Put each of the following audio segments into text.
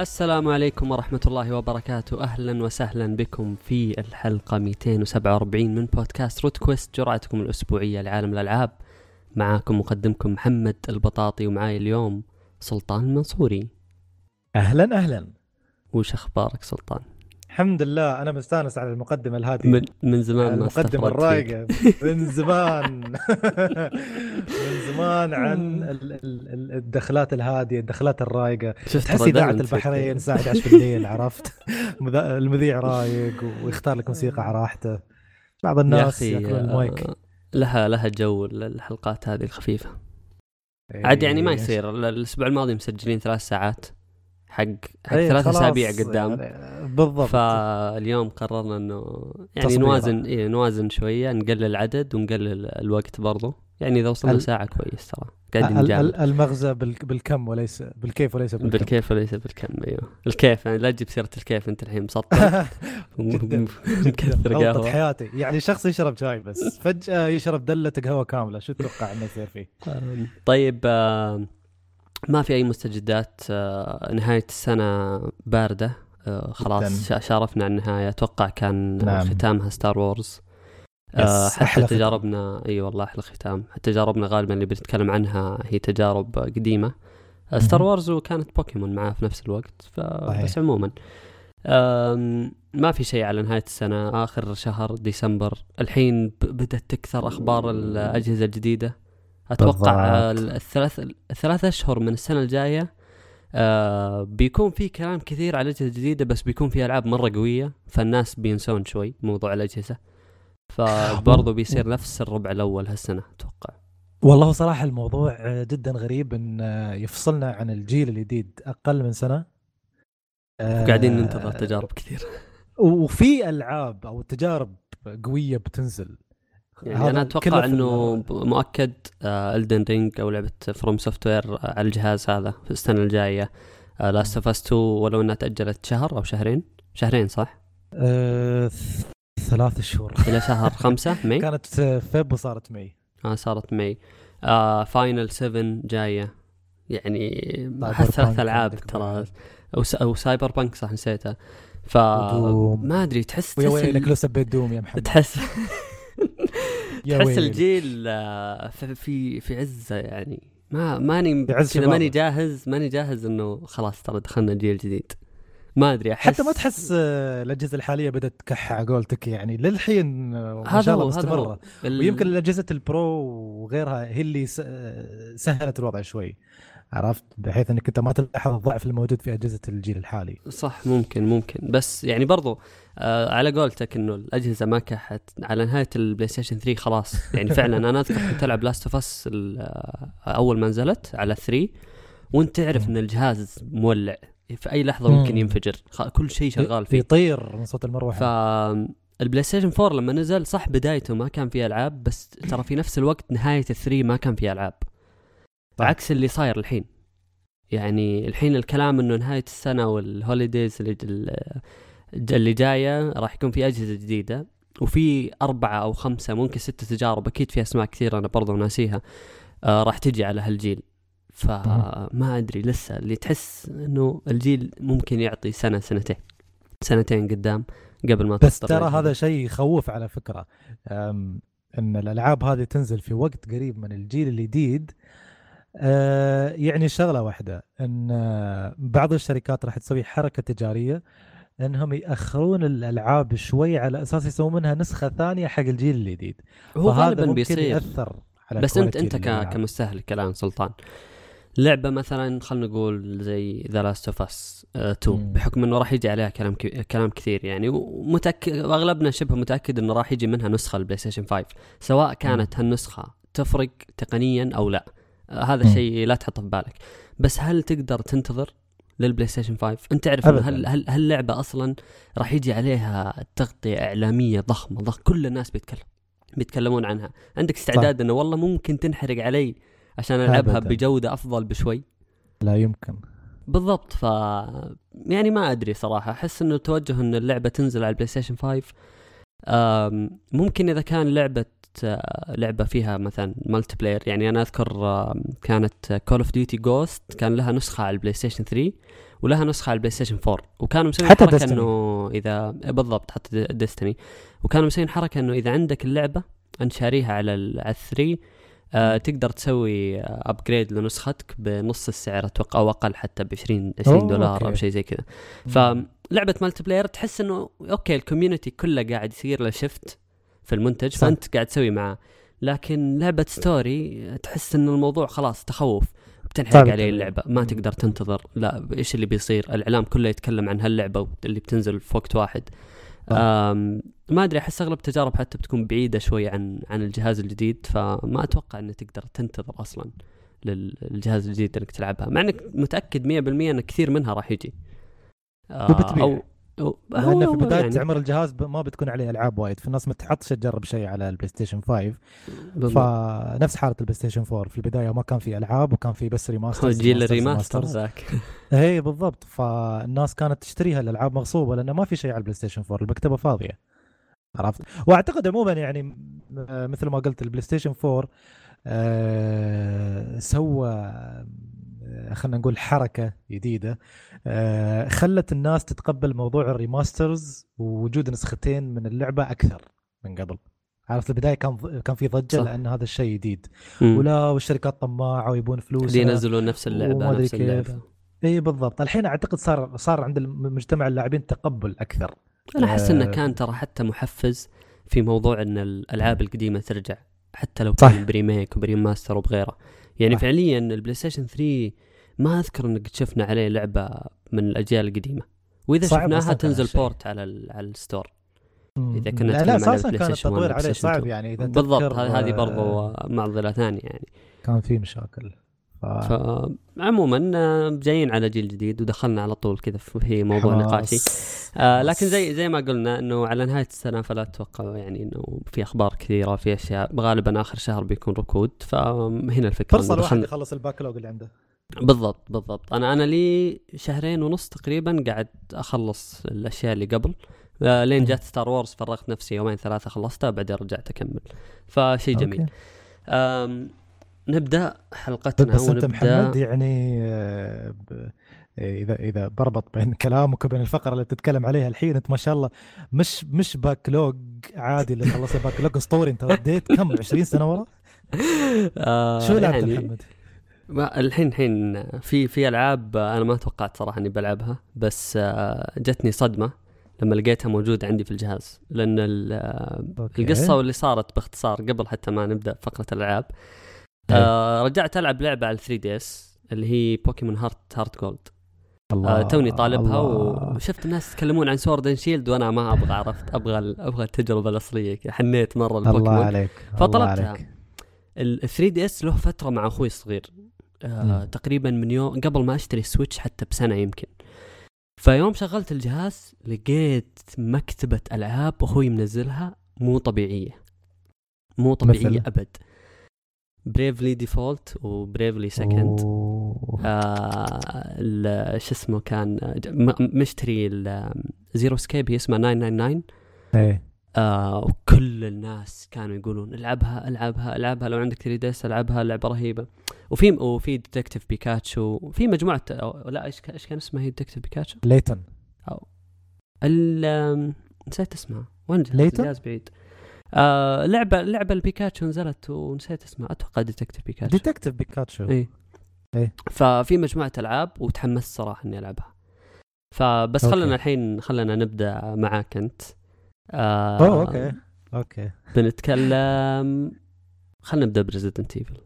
السلام عليكم ورحمة الله وبركاته. أهلا وسهلا بكم في الحلقة 247 من بودكاست روت كويست جرعتكم الأسبوعية لعالم الألعاب. معاكم مقدمكم محمد البطاطي ومعاي اليوم سلطان المنصوري أهلا أهلا. وش أخبارك سلطان؟ الحمد لله أنا مستأنس على المقدمة الهادية. من, من زمان ما المقدمة. الرايقة. من زمان. من زمان عن ال- ال- ال- الدخلات الهادية الدخلات الرايقة. تحس إذاعة. البحرين الساعة 11 بالليل عرفت؟ المذيع رايق ويختار لك موسيقى على راحته. بعض الناس يأكلون المايك. آه، لها لها جو الحلقات هذه الخفيفة. عاد يعني ما يصير ال- الأسبوع الماضي مسجلين ثلاث ساعات. حق حق إيه، ثلاث خلاص، أسابيع قدام. يعني بالضبط. فاليوم قررنا إنه يعني تصبيرة. نوازن إيه نوازن شوية نقلل العدد ونقلل الوقت برضو. يعني إذا وصلنا ساعة كويس ترى. قاعدين نجامل. ال- المغزى بال- بالكم وليس بالكيف وليس بالكم. بالكيف وليس بالكم أيوه. الكيف يعني لا تجيب سيرة الكيف أنت الحين مسطر مكثر قهوة. حياتي. يعني شخص يشرب شاي بس فجأة يشرب دلة قهوة كاملة. شو تتوقع إنه يصير فيه؟ طيب آم، ما في أي مستجدات آه، نهاية السنة باردة آه، خلاص جداً. شا- شارفنا على النهاية أتوقع كان نعم. ختامها Star Wars آه، حتى أحلى. تجاربنا إي والله أحلى ختام حتى تجاربنا غالبا اللي بنتكلم عنها هي تجارب قديمة آه، Star. Wars وكانت بوكيمون معاه في نفس الوقت. فبس عموما ما في شيء على نهاية السنة آخر شهر ديسمبر الحين بدأت تكثر أخبار الأجهزة الجديدة أتوقع. آه، الثلاث الثلاث أشهر من السنة الجاية آه بيكون في كلام كثير على الاجهزه الجديده بس بيكون في ألعاب مرة قوية فالناس بينسون شوي موضوع الأجهزة. فبرضه بيصير نفس الربع الأول هالسنة أتوقع. والله صراحة الموضوع آه، جدا غريب إن آه، يفصلنا عن الجيل الجديد أقل من سنة. آه، قاعدين ننتظر تجارب كثير وفي ألعاب أو تجارب قوية بتنزل. يعني أنا أتوقع إنه مؤكد Elden Ring أو لعبة FromSoftware على الجهاز هذا في السنة الجاية. Last of Us 2 ولو إنها تأجلت شهر أو شهرين. شهرين صح؟ آه، ث- ثلاث شهور. إلى شهر خمسة مي كانت آه، فيب وصارت مي آه صارت مي آه فاينل 7 جاية. يعني ثلاث ألعاب ترى. بعد. أو, س... أو سايبر بانك صح نسيتها. ف. ما أدري تحس ويا تحس ويلك ال- لو سبيت دوم يا محمد. تحس يا تحس. الجيل آه، في في عزة يعني. ما ماني كذا ماني. جاهز ماني جاهز إنه خلاص ترى دخلنا جيل جديد. ما أدري أحس حتى ما تحس آه، الأجهزة الحالية بدأت تكح على قولتك يعني. للحين آه، ما هذا شاء الله مستمرة. ويمكن اجهزه ال Pro وغيرها هي اللي سهلت الوضع شوي. عرفت؟ بحيث إنك أنت ما تلاحظ الضعف الموجود في أجهزة الجيل الحالي. صح ممكن ممكن. بس يعني برضو آه على قولتك إنه الأجهزة ما كحت. على نهاية البلاي ستيشن 3 خلاص. يعني فعلا أنا أذكر كنت ألعب Last of Us أول ما نزلت على 3 وأنت تعرف إن الجهاز مولع. في أي لحظة ممكن مم. ينفجر. كل شيء شغال فيه. يطير من صوت المروحة. فالبلاي ستيشن 4 لما نزل صح بدايته ما كان فيه ألعاب بس ترى في نفس الوقت نهاية ال three ما كان فيه ألعاب. صح. عكس اللي صاير الحين يعني الحين الكلام إنه نهاية السنة وال holidays اللي اللي جاية راح يكون في أجهزة جديدة وفي أربعة أو خمسة ممكن ستة تجارب أكيد في أسماء كثيرة أنا برضو ناسيها آه راح تجي على هالجيل فما أدري لسه اللي تحس إنه الجيل ممكن يعطي سنة سنتين سنتين قدام قبل ما بس ترى للجديد. هذا شيء يخوف على فكرة أم، إن الألعاب هذه تنزل في وقت قريب من الجيل الجديد آه، يعني شغلة واحدة إن آه، بعض الشركات راح تسوي حركة تجارية إنهم يأخرون الألعاب شوي على أساس يسوون منها نسخة ثانية حق الجيل الجديد. هو غالبا بيصير. يأثر على بس انت أنت. كمستهلك الان سلطان. لعبة مثلا خلينا نقول زي The Last of Us 2 مم. بحكم إنه راح يجي عليها كلام كلام كثير يعني. ومتاكد واغلبنا شبه متأكد إنه راح يجي منها نسخة البلاي ستيشن 5 سواء كانت هالنسخة تفرق تقنيا أو لا. هذا مم. شيء لا تحطه في بالك. بس هل تقدر تنتظر للبلاي ستيشن 5 أنت تعرف أبداً. هل هل هاللعبه أصلا راح يجي عليها تغطية إعلامية ضخمة؟ ضخ كل الناس بيتكلم بيتكلمون عنها. عندك استعداد إنه والله ممكن تنحرق علي عشان ألعبها. بجودة أفضل بشوي؟ لا يمكن. بالضبط. ف يعني ما أدري صراحة. أحس إنه توجه إن اللعبة تنزل على البلاي ستيشن 5 آم، ممكن إذا كان لعبة آه، لعبة فيها مثلا multiplayer يعني أنا أذكر آه، كانت Call of Duty Ghosts كان لها نسخة على البلاي ستيشن 3 ولها نسخة على البلاي ستيشن 4 وكانوا مسويين حتى حركة. إنه إذا بالضبط حتى Destiny وكانوا مسويين حركة إنه إذا عندك اللعبة أنت شاريها على ال- على ال three آه تقدر تسوي upgrade لنسختك بنص السعر أتوقع أو أقل حتى ب 20 20 أوه، دولار أو. شيء زي كذا. فلعبة multiplayer تحس إنه okay ال community كله قاعد يصير له shift في المنتج صح. فأنت قاعد تسوي معاه. لكن لعبة story تحس إن الموضوع خلاص تخوف. بتنحرق عليه. اللعبة. ما. تقدر تنتظر. لا إيش اللي بيصير؟ الإعلام كله يتكلم عن هاللعبة اللي بتنزل في وقت واحد. ما أدري أحس أغلب التجارب حتى بتكون بعيدة شوي عن عن الجهاز الجديد فما أتوقع إنك تقدر تنتظر أصلا للجهاز الجديد إنك تلعبها. مع إنك متأكد 100% إن كثير منها راح يجي. آه،. أو أو لأن هو في بداية يعني عمر الجهاز ما بتكون عليه ألعاب وايد. فالناس ما تحطش تجرب شيء على البلاي ستيشن 5 بالضبط. فنفس حالة البلاي ستيشن 4 في البداية ما كان في ألعاب وكان في بس remaster جيل ال remaster ذاك. اي بالضبط. فالناس كانت تشتريها. الألعاب مغصوبة لأنه ما في شيء على البلاي ستيشن 4 المكتبة فاضية. عرفت؟ وأعتقد عموما يعني مثل ما قلت البلاي ستيشن 4 آه، سوى آه، خلينا نقول حركة جديدة. خلت الناس تتقبل موضوع ال remasters ووجود نسختين من اللعبة أكثر من قبل عرفت البداية كان كان في ضجة صح. لأن هذا الشيء جديد. ولا والشركات طماعة ويبون فلوس ينزلون نفس اللعبة نفس كيف. اللعبة إي بالضبط الحين أعتقد صار صار عند مجتمع اللاعبين تقبل أكثر أنا أحس إنه آه. كان ترى حتى محفز في موضوع إن الألعاب القديمة ترجع حتى لو صح. كان ب remake وب remaster وبغيره يعني صح. فعليا البلاي ستيشن 3 ما أذكر إنك شفنا عليه لعبة من الأجيال القديمة وإذا شفناها تنزل. port على ال- على ال store. إذا كنا لا, لا أساسا كان ستيشن 1 التطوير عليه صعب 2. يعني إذا بالضبط هذه آه، برضو معضلة ثانية يعني كان في مشاكل ف... فعموما آه، جايين على جيل جديد ودخلنا على طول كذا في موضوع حماس. نقاشي آه لكن. زي زي ما قلنا إنه على نهاية السنة فلا تتوقعوا يعني إنه في أخبار كثيرة في أشياء غالبا آخر شهر بيكون ركود فهنا الفكرة فرصة الواحد يخلص ال backlog اللي عنده بالضبط بالضبط. أنا أنا لي شهرين ونص تقريبا قاعد أخلص الأشياء اللي قبل. آه لين. جات Star Wars فرغت نفسي يومين ثلاثة خلصتها بعدين رجعت أكمل. فشيء جميل. آم نبدأ حلقتنا بس أنت محمد يعني آه، إذا إذا بربط بين كلامك وبين الفقرة اللي بتتكلم عليها الحين أنت ما شاء الله مش مش backlog عادي اللي خلص backlog اسطوري أنت رديت كم؟ 20 سنة ورا؟ آه شو لعبت يعني محمد؟ ما الحين الحين في في ألعاب أنا ما توقعت صراحة إني بلعبها بس آه، جتني صدمة لما لقيتها موجودة عندي في الجهاز لأن آه،. القصة واللي صارت باختصار قبل حتى ما نبدأ فقرة الألعاب. آه رجعت ألعب لعبة على 3DS اللي هي Pokemon Heart Heart Gold الله آه توني طالبها الله. وشفت الناس يتكلمون عن Sword and Shield وأنا ما أبغى عرفت أبغى أبغى التجربة الأصلية. حنيت مرة الله البوكيمون عليك فطلبتها. الله عليك. ال 3DS له فترة مع أخوي الصغير آه. تقريبا من يوم قبل ما أشتري ال Switch حتى بسنة يمكن فيوم شغلت الجهاز لقيت مكتبة ألعاب أخوي منزلها مو طبيعية مو طبيعية مثل؟ أبد Bravely Default و Bravely Second. آه شو اسمه كان مشتري Zero Escape هي اسمها 999 إيه آه وكل الناس كانوا يقولون العبها العبها العبها لو عندك 3DS العبها لعبة رهيبة. وفي وفي Detective Pikachu في مجموعة أو لا إيش إيش كان اسمها هي Detective Pikachu؟ Layton ال آم، نسيت اسمها. وين Layton؟ الجهاز بعيد. آه لعبة لعبة البيكاتشو نزلت ونسيت اسمها. أتوقع Detective Pikachu Detective Pikachu إي. إيه. ففي مجموعة ألعاب وتحمست صراحة إني ألعبها. فبس okay. خلنا الحين خلنا نبدأ معاك أنت. آه أوه okay. okay. بنتكلم خلينا نبدأ ب Resident Evil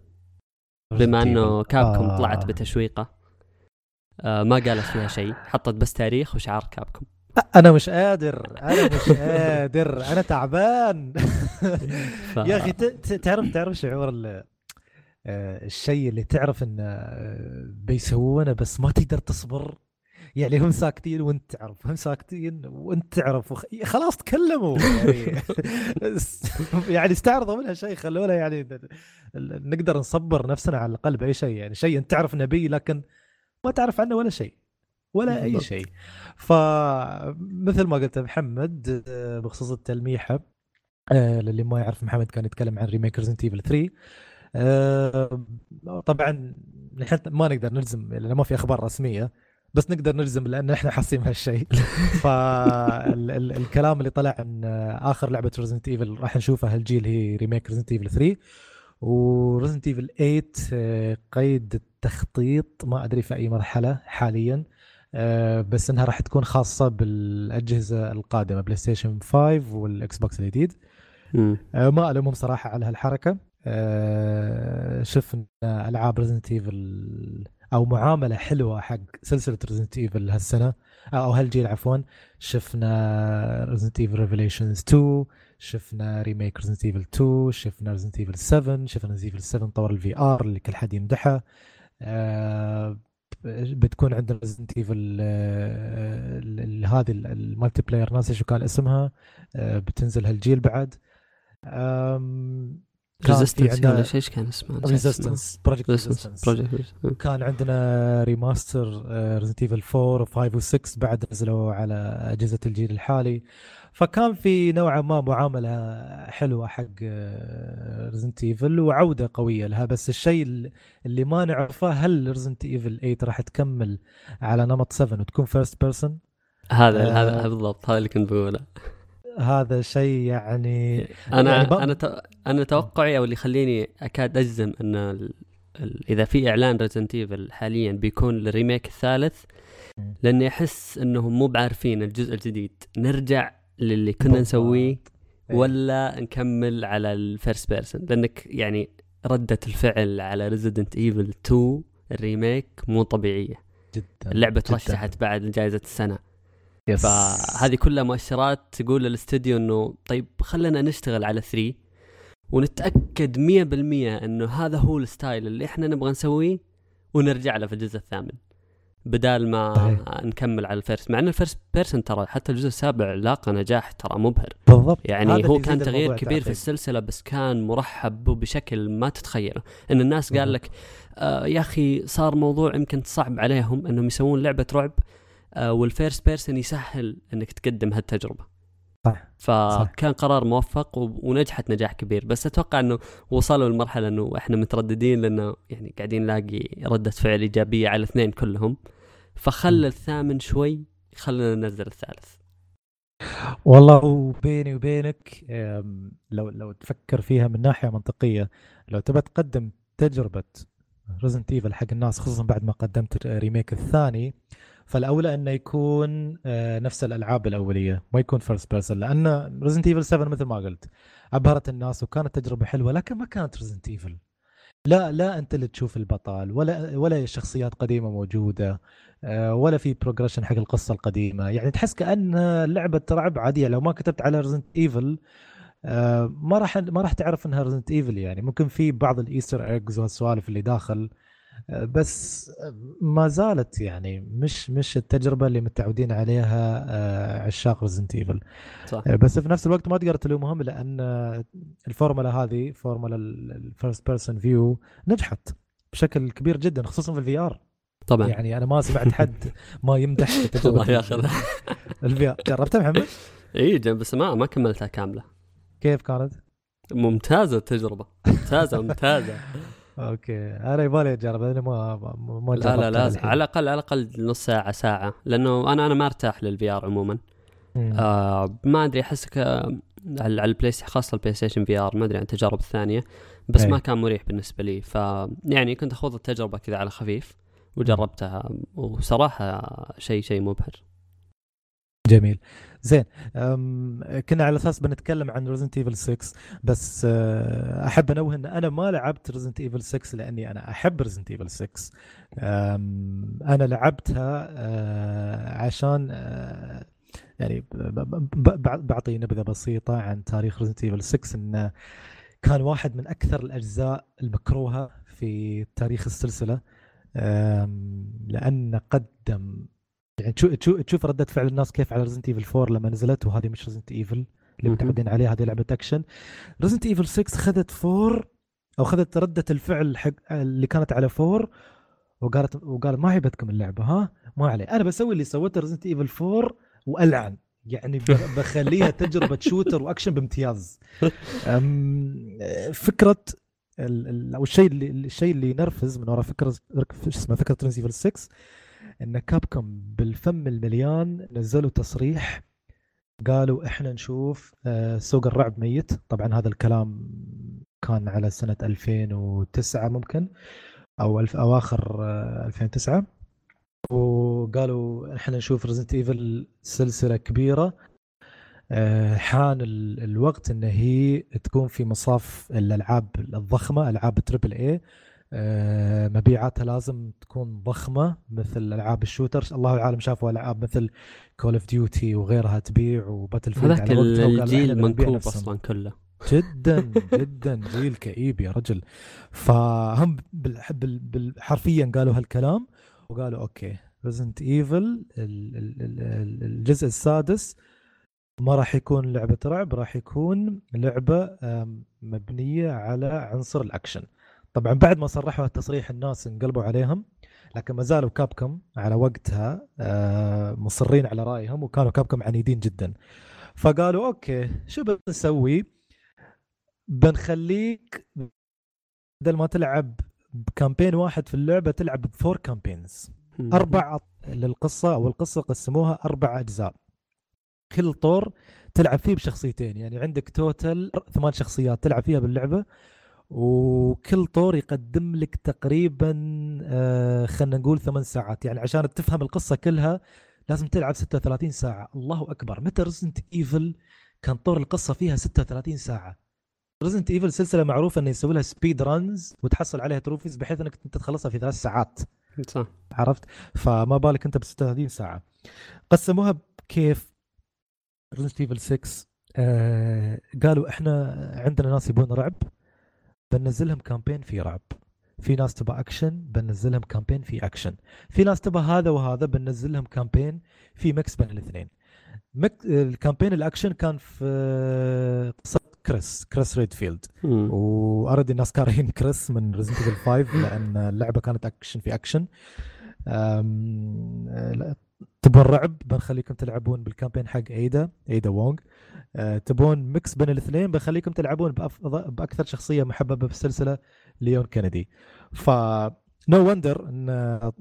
بما إنه Capcom آه. طلعت بتشويقة آه ما قالت فيها شيء حطت بس تاريخ وشعار Capcom أنا مش قادر أنا مش قادر أنا تعبان. ف... يا أخي ت- ت- تعرف تعرف شعور ال- آه، الشيء اللي تعرف انه آه، بيسوونه بس ما تقدر تصبر؟ يعني هم ساكتين وانت تعرف هم ساكتين وانت تعرف وخ... خلاص تكلموا. يعني يعني استعرضوا منها شيء خلونا يعني نقدر نصبر نفسنا على الأقل بأي شيء. يعني شيء أنت تعرف نبيه لكن ما تعرف عنه ولا شيء ولا أي. شيء. فمثل ما قلت محمد آه، بخصوص التلميحة آه للي ما يعرف محمد كان يتكلم عن remake Resident Evil 3 آه طبعا نحن ما نقدر نلزم لأنه ما في أخبار رسمية. بس نقدر نجزم لأن إحنا حاسين هالشيء فالكلام اللي طلع إن آخر لعبة Resident Evil راح نشوفها هالجيل هي remake Resident Evil 3 و Resident Evil 8 قيد التخطيط ما أدري في أي مرحلة حاليا آه، بس إنها راح تكون خاصة بالأجهزة القادمة PlayStation 5 وال Xbox الجديد آه، ما ألومهم صراحة على هالحركة. آه، شفنا ألعاب Resident Evil أو معاملة حلوة حق سلسلة Resident Evil هالسنة. أو هالجيل عفوا. شفنا Resident Evil Revelations 2 شفنا remake Resident Evil 2 شفنا Resident Evil 7 شفنا Resident Evil 7 طور ال VR اللي كل حد يمدحه. آه بتكون عندنا Resident Evil هذه ال multiplayer ناسي شو كان اسمها؟ آه بتنزل هالجيل بعد. Resistance ولا إيش كان اسمه؟ Resistance Project Resistance كان عندنا remaster Resident Evil 4 و5 و6 بعد نزلوا على أجهزة الجيل الحالي. فكان في نوعا ما معاملة حلوة حق Resident آه، Evil وعودة قوية لها. بس الشيء اللي ما نعرفه هل Resident Evil 8 راح تكمل على نمط 7 وتكون first person هذا آه هذا بالضبط هذا اللي كنت بقوله. هذا شيء يعني أنا يعني أنا أنا توقعي أو اللي يخليني أكاد أجزم إن ال... ال... إذا في إعلان Resident Evil حاليا بيكون ال remake الثالث لأني أحس إنهم مو بعارفين الجزء الجديد. نرجع للي كنا نسويه إيه. ولا نكمل على ال first person لأنك يعني ردة الفعل على Resident Evil 2 ال remake مو طبيعية. جدا اللعبة ترشحت بعد جائزة السنة. فهذه كلها مؤشرات تقول للاستوديو إنه طيب خلينا نشتغل على 3 ونتأكد 100% إنه هذا هو ال style اللي إحنا نبغى نسويه ونرجع له في الجزء الثامن. بدال ما صحيح. نكمل على ال first مع إن ال first person ترى حتى الجزء السابع لاقى نجاح ترى مبهر. بالضبط. يعني هو كان تغيير كبير في السلسلة بس كان مرحب بشكل ما تتخيله. إن الناس قال لك آه يا أخي صار موضوع يمكن صعب عليهم إنهم يسوون لعبة رعب وال first person يسهل إنك تقدم هالتجربة. صح. فكان صح. قرار موفق ونجحت نجاح كبير. بس أتوقع إنه وصلوا لمرحلة إنه إحنا مترددين لأنه يعني قاعدين نلاقي ردة فعل إيجابية على الاثنين كلهم. فخل الثامن شوي خلينا ننزل الثالث. والله وبيني وبينك لو لو تفكر فيها من ناحية منطقية لو تبى تقدم تجربة Resident Evil حق الناس خصوصا بعد ما قدمت ال remake الثاني فالأولى إنه يكون آه، نفس الألعاب الأولية ما يكون first person لأن Resident Evil 7 مثل ما قلت أبهرت الناس وكانت تجربة حلوة لكن ما كانت Resident Evil لا لا أنت اللي تشوف البطل ولا ولا شخصيات قديمة موجودة آه، ولا في progression حق القصة القديمة. يعني تحس كأن لعبة رعب عادية. لو ما كتبت على Resident Evil آه، ما راح ما راح تعرف إنها Resident Evil يعني. ممكن في بعض ال Easter eggs والسوالف اللي داخل بس ما زالت يعني مش مش التجربة اللي متعودين عليها آه، عشاق Resident Evil صح. آه، بس في نفس الوقت ما تقدر تلومهم لأن الفورمولا هذه formula ال first person view نجحت بشكل كبير جدا خصوصا في ال VR طبعا. يعني أنا ما سمعت حد ما يمدح الله ياخذ ال VR جربتها محمد؟ إي بس ما ما كملتها كاملة. كيف كانت؟ ممتازة التجربة. ممتازة ممتازة. okay. أنا يبغالي أجرب أنا ما ما لا لا لا على الأقل على الأقل نص ساعة ساعة. لأنه أنا أنا ما أرتاح لل VR عموما آه ما أدري احسك على ال Play خاصة ال PlayStation VR ما أدري عن التجارب الثانية بس أي. ما كان مريح بالنسبة لي. ف يعني كنت أخوض التجربة كذا على خفيف وجربتها وصراحة شيء شيء مبهر. جميل. زين كنا على أساس بنتكلم عن Resident Evil 6 بس آه، أحب انوه ان أنا ما لعبت Resident Evil 6 لأني أنا أحب Resident Evil 6 أنا لعبتها آه، عشان آه، يعني بعطي نبذة بسيطة عن تاريخ Resident Evil 6 إنه كان واحد من أكثر الأجزاء المكروهة في تاريخ السلسلة. لأنه قدم يعني تشوف تشوف ردة فعل الناس كيف على Resident Evil 4 لما نزلت وهذه مش Resident Evil اللي متعودين عليها هذه لعبة action Resident Evil 6 خذت 4 أو خذت ردة الفعل حق اللي كانت على 4 وقالت وقالت ما عجبتكم اللعبة ها؟ ما عليه. أنا بسوي اللي سويته Resident Evil 4 وألعن. يعني بخليها تجربة shooter و action بامتياز. فكرة أو الشيء اللي الشيء اللي ينرفز من وراء فكره اسمه فكرة Resident 6 إن Capcom بالفم المليان نزلوا تصريح قالوا إحنا نشوف آه، سوق الرعب ميت. طبعا هذا الكلام كان على سنة 2009 ممكن أو أواخر 2009 آه، وقالوا إحنا نشوف Resident Evil سلسلة كبيرة. آه، حان الوقت إن هي تكون في مصاف الألعاب الضخمة ألعاب triple A مبيعاتها لازم تكون ضخمة مثل ألعاب ال shooter الله اعلم شافوا ألعاب مثل Call of Duty وغيرها تبيع و Battlefield هذاك الجيل منكوب أصلا كله. جدا جدا جيل كئيب يا رجل. فهم حرفيا قالوا هالكلام وقالوا okay Resident Evil الجزء السادس ما راح يكون لعبة رعب راح يكون لعبة مبنية على عنصر الأكشن. طبعا بعد ما صرحوا التصريح الناس انقلبوا عليهم لكن ما زالوا Capcom على وقتها آه، مصرين على رأيهم وكانوا Capcom عنيدين جدا. فقالوا okay شو بنسوي؟ بنخليك بدل ما تلعب ب campaign واحد في اللعبة تلعب ب four campaigns. أربع للقصة أو القصة قسموها أربع أجزاء. كل طور تلعب فيه بشخصيتين يعني عندك total ثمان شخصيات تلعب فيها باللعبة وكل طور يقدم لك تقريبا آه خلينا نقول ثمان ساعات. يعني عشان تفهم القصة كلها لازم تلعب 36 ساعة. الله أكبر. متى Resident Evil كان طور القصة فيها 36 ساعة؟ Resident Evil سلسلة معروفة إنه يسوي لها speed runs وتحصل عليها trophies بحيث إنك أنت تخلصها في ثلاث ساعات. صح. عرفت؟ فما بالك أنت ب 36 ساعة. قسموها كيف Resident Evil 6 آه قالوا إحنا عندنا ناس يبون رعب. بننزلهم campaign في رعب في ناس تبغى اكشن بننزلهم campaign في اكشن في ناس تبغى هذا وهذا بننزلهم campaign في mix بين الاثنين. مك... ال campaign ال action كان في قصة Chris Chris Redfield و already الناس كارهين كريس من Resident Evil 5 لأن اللعبة كانت اكشن في اكشن تبون رعب بنخليكم تلعبون بال campaign حق Ada Ada Wong تبون mix بين الاثنين بخليكم تلعبون بأكثر شخصية محببة بالسلسلة Leon Kennedy. ف no wonder إن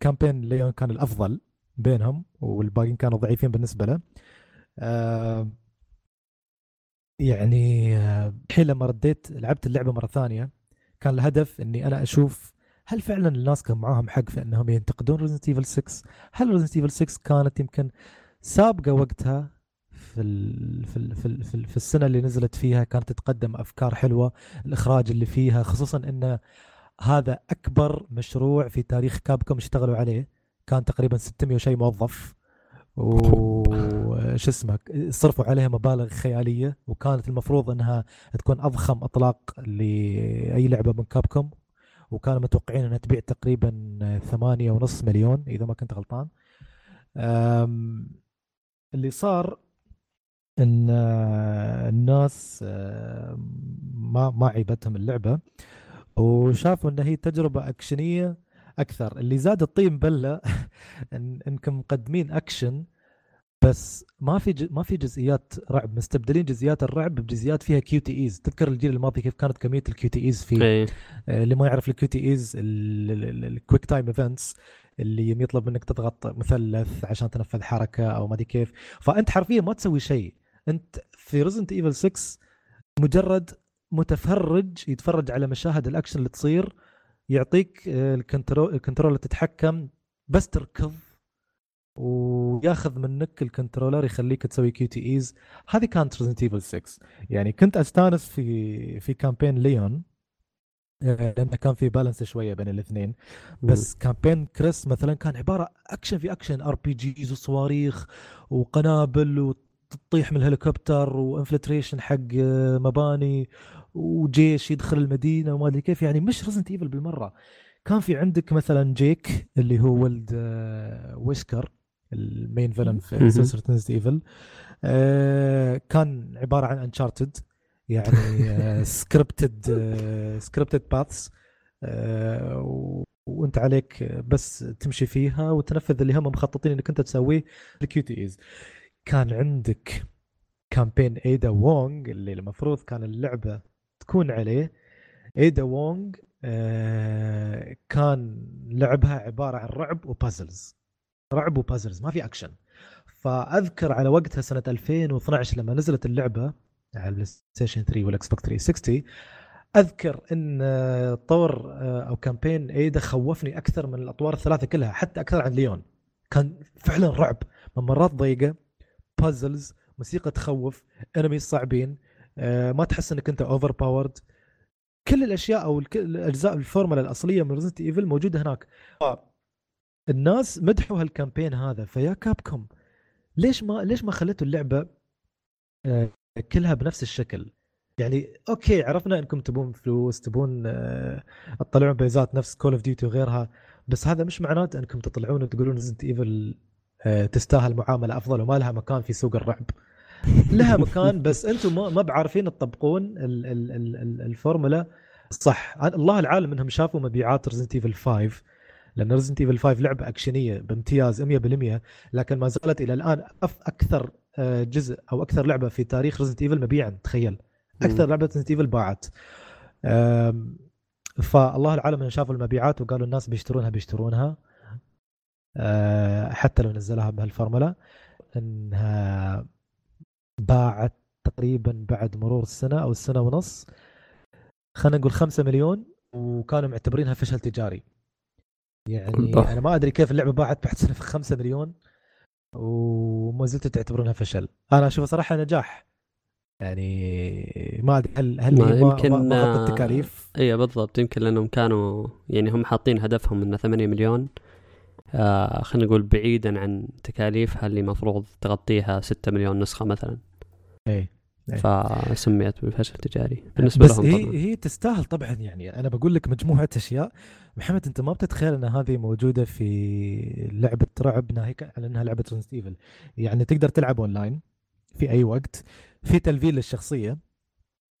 campaign Leon كان الأفضل بينهم والباقيين كانوا ضعيفين بالنسبة له. يعني الحين لما رديت لعبت اللعبة مرة ثانية كان الهدف إني أنا أشوف هل فعلا الناس كان معاهم حق في إنهم ينتقدون Resident Evil 6 هل Resident Evil 6 كانت يمكن سابقة وقتها في ال في ال في, ال في, ال في السنة اللي نزلت فيها كانت تقدم أفكار حلوة الإخراج اللي فيها خصوصا إن هذا أكبر مشروع في تاريخ كابكوم اشتغلوا عليه. كان تقريبا 600 وشيء موظف. وش اسمه صرفوا عليها مبالغ خيالية. وكانت المفروض إنها تكون أضخم أطلاق لأي لعبة من كابكوم. وكانوا متوقعين إنها تبيع تقريبا ثمانية ونص مليون إذا ما كنت غلطان. اللي صار إن الناس ما ما عيبتهم اللعبة وشافوا إن هي تجربة أكشنية أكثر. اللي زاد الطين بلة إن إنكم مقدمين أكشن بس ما في ما في جزئيات رعب. مستبدلين جزئيات الرعب بجزئيات فيها QTEs. تذكر الجيل الماضي كيف كانت كمية ال QTEs في إيه. آه، اللي ما يعرف ال QTEs ال quick time events اللي يطلب منك تضغط مثلث عشان تنفذ حركة أو ما أدري كيف. فأنت حرفيا ما تسوي شيء. أنت في Resident Evil 6 مجرد متفرج يتفرج على مشاهد الأكشن اللي تصير يعطيك آه، ال control ال control تتحكم بس تركض وياخذ منك ال controller يخليك تسوي QTEs هذه كانت Resident Evil 6 يعني كنت أستانس في في campaign Leon آه، لأنه كان في balance شوية بين الاثنين. بس campaign Chris مثلا كان عبارة اكشن في action RPGs وصواريخ وقنابل وتطيح من الهليكوبتر و infiltration حق آه، مباني وجيش يدخل المدينة وما أدري كيف. يعني مش Resident Evil بالمرة. كان في عندك مثلا جيك اللي هو ولد Wesker ال main villain في سلسلة Resident Evil آه، كان عبارة عن Uncharted يعني scripted scripted paths وأنت عليك بس تمشي فيها وتنفذ اللي هم مخططين إنك أنت تسويه. ال QTEs كان عندك campaign ايدا وونغ اللي المفروض كان اللعبة تكون عليه. ايدا وونغ آه كان لعبها عبارة عن رعب و puzzles رعب و puzzles ما في اكشن فأذكر على وقتها سنة 2012 لما نزلت اللعبة على ال PlayStation 3 وال Xbox 360 أذكر إن طور آه، أو campaign ايدا خوفني أكثر من الأطوار الثلاثة كلها حتى أكثر عن ليون كان فعلا رعب. ممرات ضيقة puzzles موسيقى تخوف enemy صعبين آه، ما تحس إنك أنت overpowered كل الأشياء أو الأجزاء الفورمولا الأصلية من Resident Evil موجودة هناك. الناس مدحوا هال campaign هذا فيا Capcom. ليش ما ليش ما خليتوا اللعبة آه، كلها بنفس الشكل؟ يعني okay عرفنا إنكم تبون فلوس تبون آه، تطلعون بيزات نفس Call of Duty وغيرها بس هذا مش معناته إنكم تطلعون وتقولون Resident Evil تستاهل معاملة أفضل وما لها مكان في سوق الرعب. لها مكان بس أنتم ما بعارفين تطبقون الفورمولا صح. الله العالم إنهم شافوا مبيعات Resident Evil 5 لأن Resident Evil 5 لعبة أكشنية بامتياز 100% لكن ما زالت إلى الآن أكثر آه، جزء أو أكثر لعبة في تاريخ Resident Evil مبيعا. تخيل. أكثر لعبة Resident Evil باعت. فالله العالم إنهم شافوا المبيعات وقالوا الناس بيشترونها بيشترونها. آه، حتى لو نزلها بهالفورمولا إنها باعت تقريبا بعد مرور السنة أو السنة ونص. خلينا نقول 5 مليون وكانوا معتبرينها فشل تجاري. يعني أنا ما أدري كيف اللعبة باعت بعد سنة في 5 مليون وما زلت تعتبرونها فشل. أنا أشوفها صراحة نجاح. يعني ما أدري هل هل ما يمكن ما التكاليف؟ اي بالضبط. يمكن لأنهم كانوا يعني هم حاطين هدفهم إنه 8 مليون. آه خلينا نقول بعيدا عن تكاليفها اللي المفروض تغطيها 6 مليون نسخة مثلا؟ اي فسميت بالفشل التجاري بالنسبة بس لهم هي طبعا. هي تستاهل طبعا يعني. أنا بقول لك مجموعة أشياء. محمد أنت ما بتتخيل إن هذه موجودة في لعبة رعب ناهيك على إنها لعبة Resident Evil يعني تقدر تلعب اونلاين في أي وقت. في تلفيل للشخصية.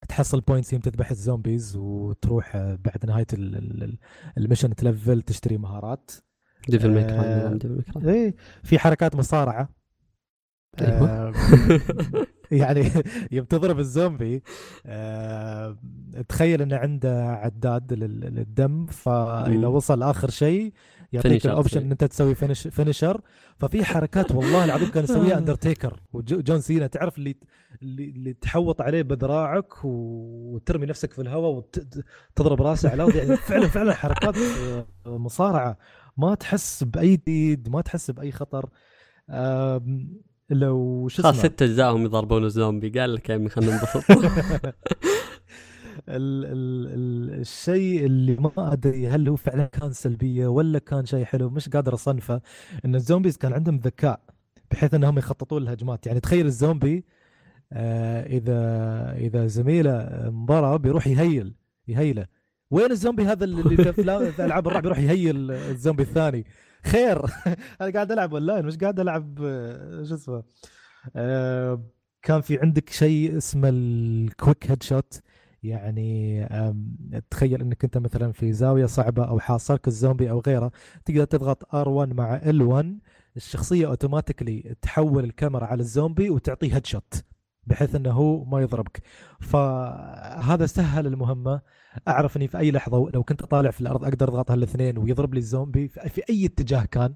تحصل points يوم تذبح ال zombies وتروح بعد نهاية ال mission تلفل تشتري مهارات. Devil May Cry آه إيه في حركات مصارعة. أيوة. آه يعني يوم تضرب الزومبي آه تخيل إنه عنده عداد للدم فإذا وصل آخر شيء يعطيك ال option إن أنت تسوي finish finisher ففي حركات والله العظيم كان يسويها Undertaker و John Cena تعرف اللي اللي تحوط عليه بذراعك وترمي نفسك في الهواء وتضرب راسه على الأرض. يعني فعلا فعلا حركات مصارعة. ما تحس بأي تهديد ما تحس بأي خطر. لو شو خلاص ست أجزائهم يضربون الزومبي قال لك يا عمي خلينا ننبسط. ال ال الشيء اللي ما أدري هل هو فعلا كان سلبية ولا كان شيء حلو مش قادر أصنفه إن الزومبيز كان عندهم ذكاء بحيث إنهم يخططون الهجمات يعني تخيل الزومبي آه إذا إذا زميله انضرب يروح يهيل يهيله. وين الزومبي هذا اللي في ألعاب الرعب يروح يهيل الزومبي الثاني؟ خير. أنا قاعد ألعب أونلاين مش قاعد ألعب شو اسمه آه كان في عندك شيء اسمه ال quick headshot يعني تخيل إنك أنت مثلا في زاوية صعبة أو حاصرك الزومبي أو غيره تقدر تضغط R1 مع L1 الشخصية automatically تحول الكاميرا على الزومبي وتعطيه headshot بحيث إنه هو ما يضربك. فهذا سهل المهمة. أعرف إني في أي لحظة لو كنت طالع في الأرض أقدر أضغط هالاثنين ويضرب لي الزومبي. في اي اتجاه كان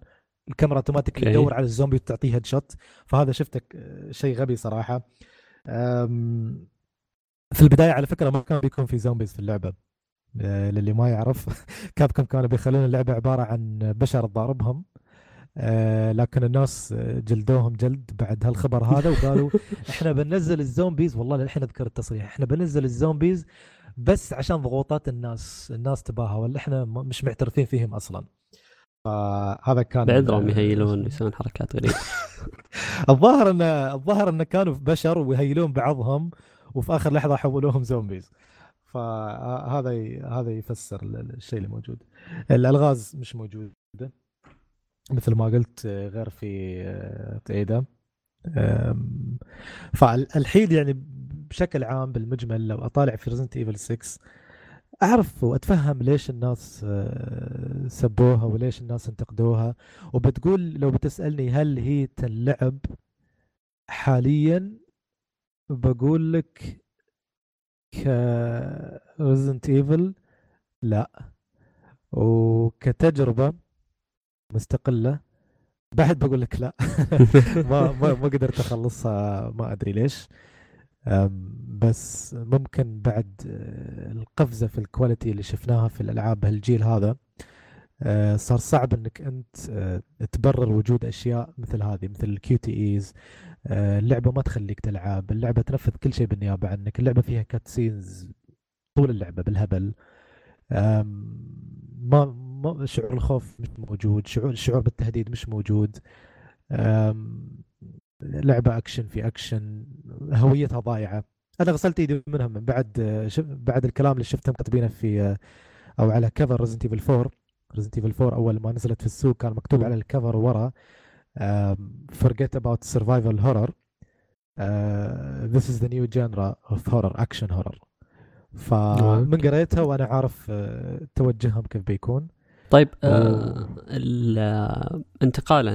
الكاميرا اوتوماتيك تدور على الزومبي وتعطيه headshot فهذا شفتك آه، شيء غبي صراحة. في البداية على فكرة ما كان بيكون في zombies في اللعبة. آه، للي ما يعرف Capcom كانوا بيخلون اللعبة عبارة عن بشر تضاربهم آه لكن الناس جلدوهم جلد بعد هالخبر هذا وقالوا إحنا بننزل ال zombies والله للحين أذكر التصريح إحنا بننزل ال zombies بس عشان ضغوطات الناس الناس تباها ولا إحنا مش معترفين فيهم أصلا. فهذا كان بعذرهم يهيلون يسوون حركات غريبة. الظاهر إن الظاهر إن كانوا بشر ويهيلون بعضهم وفي آخر لحظة حولوهم زومبيز. فهذا هذا يفسر الشيء اللي موجود. الألغاز مش موجودة. مثل ما قلت غير في ايدا فالحين يعني بشكل عام بالمجمل لو أطالع في Resident Evil 6 أعرف وأتفهم ليش الناس آه، سبوها وليش الناس انتقدوها. وبتقول لو بتسألني هل هي تنلعب حاليا بقول لك ك Resident Evil لا. وكتجربة مستقلة؟ بعد بقول لك لا. ما ما ما قدرت أخلصها ما أدري ليش. بس ممكن بعد آه، القفزة في ال quality اللي شفناها في الألعاب هالجيل هذا آه، صار صعب إنك أنت آه، تبرر وجود أشياء مثل هذه مثل ال QTEs. اللعبة ما تخليك تلعب اللعبة تنفذ كل شيء بالنيابة عنك اللعبة فيها cutscenes طول اللعبة بالهبل. ما ما شعور الخوف مش موجود شعور الشعور بالتهديد مش موجود. لعبة أكشن في أكشن هويتها ضايعة. أنا غسلت إيدي منها من بعد بعد الكلام اللي شفته مكتبينه في أو على cover Resident Evil 4 Resident Evil 4 أول ما نزلت في السوق كان مكتوب على ال cover ورا forget about survival horror. uh, this is the new genre of horror action horror. فمن قريتها وأنا عارف uh, توجههم كيف بيكون. طيب آه انتقالا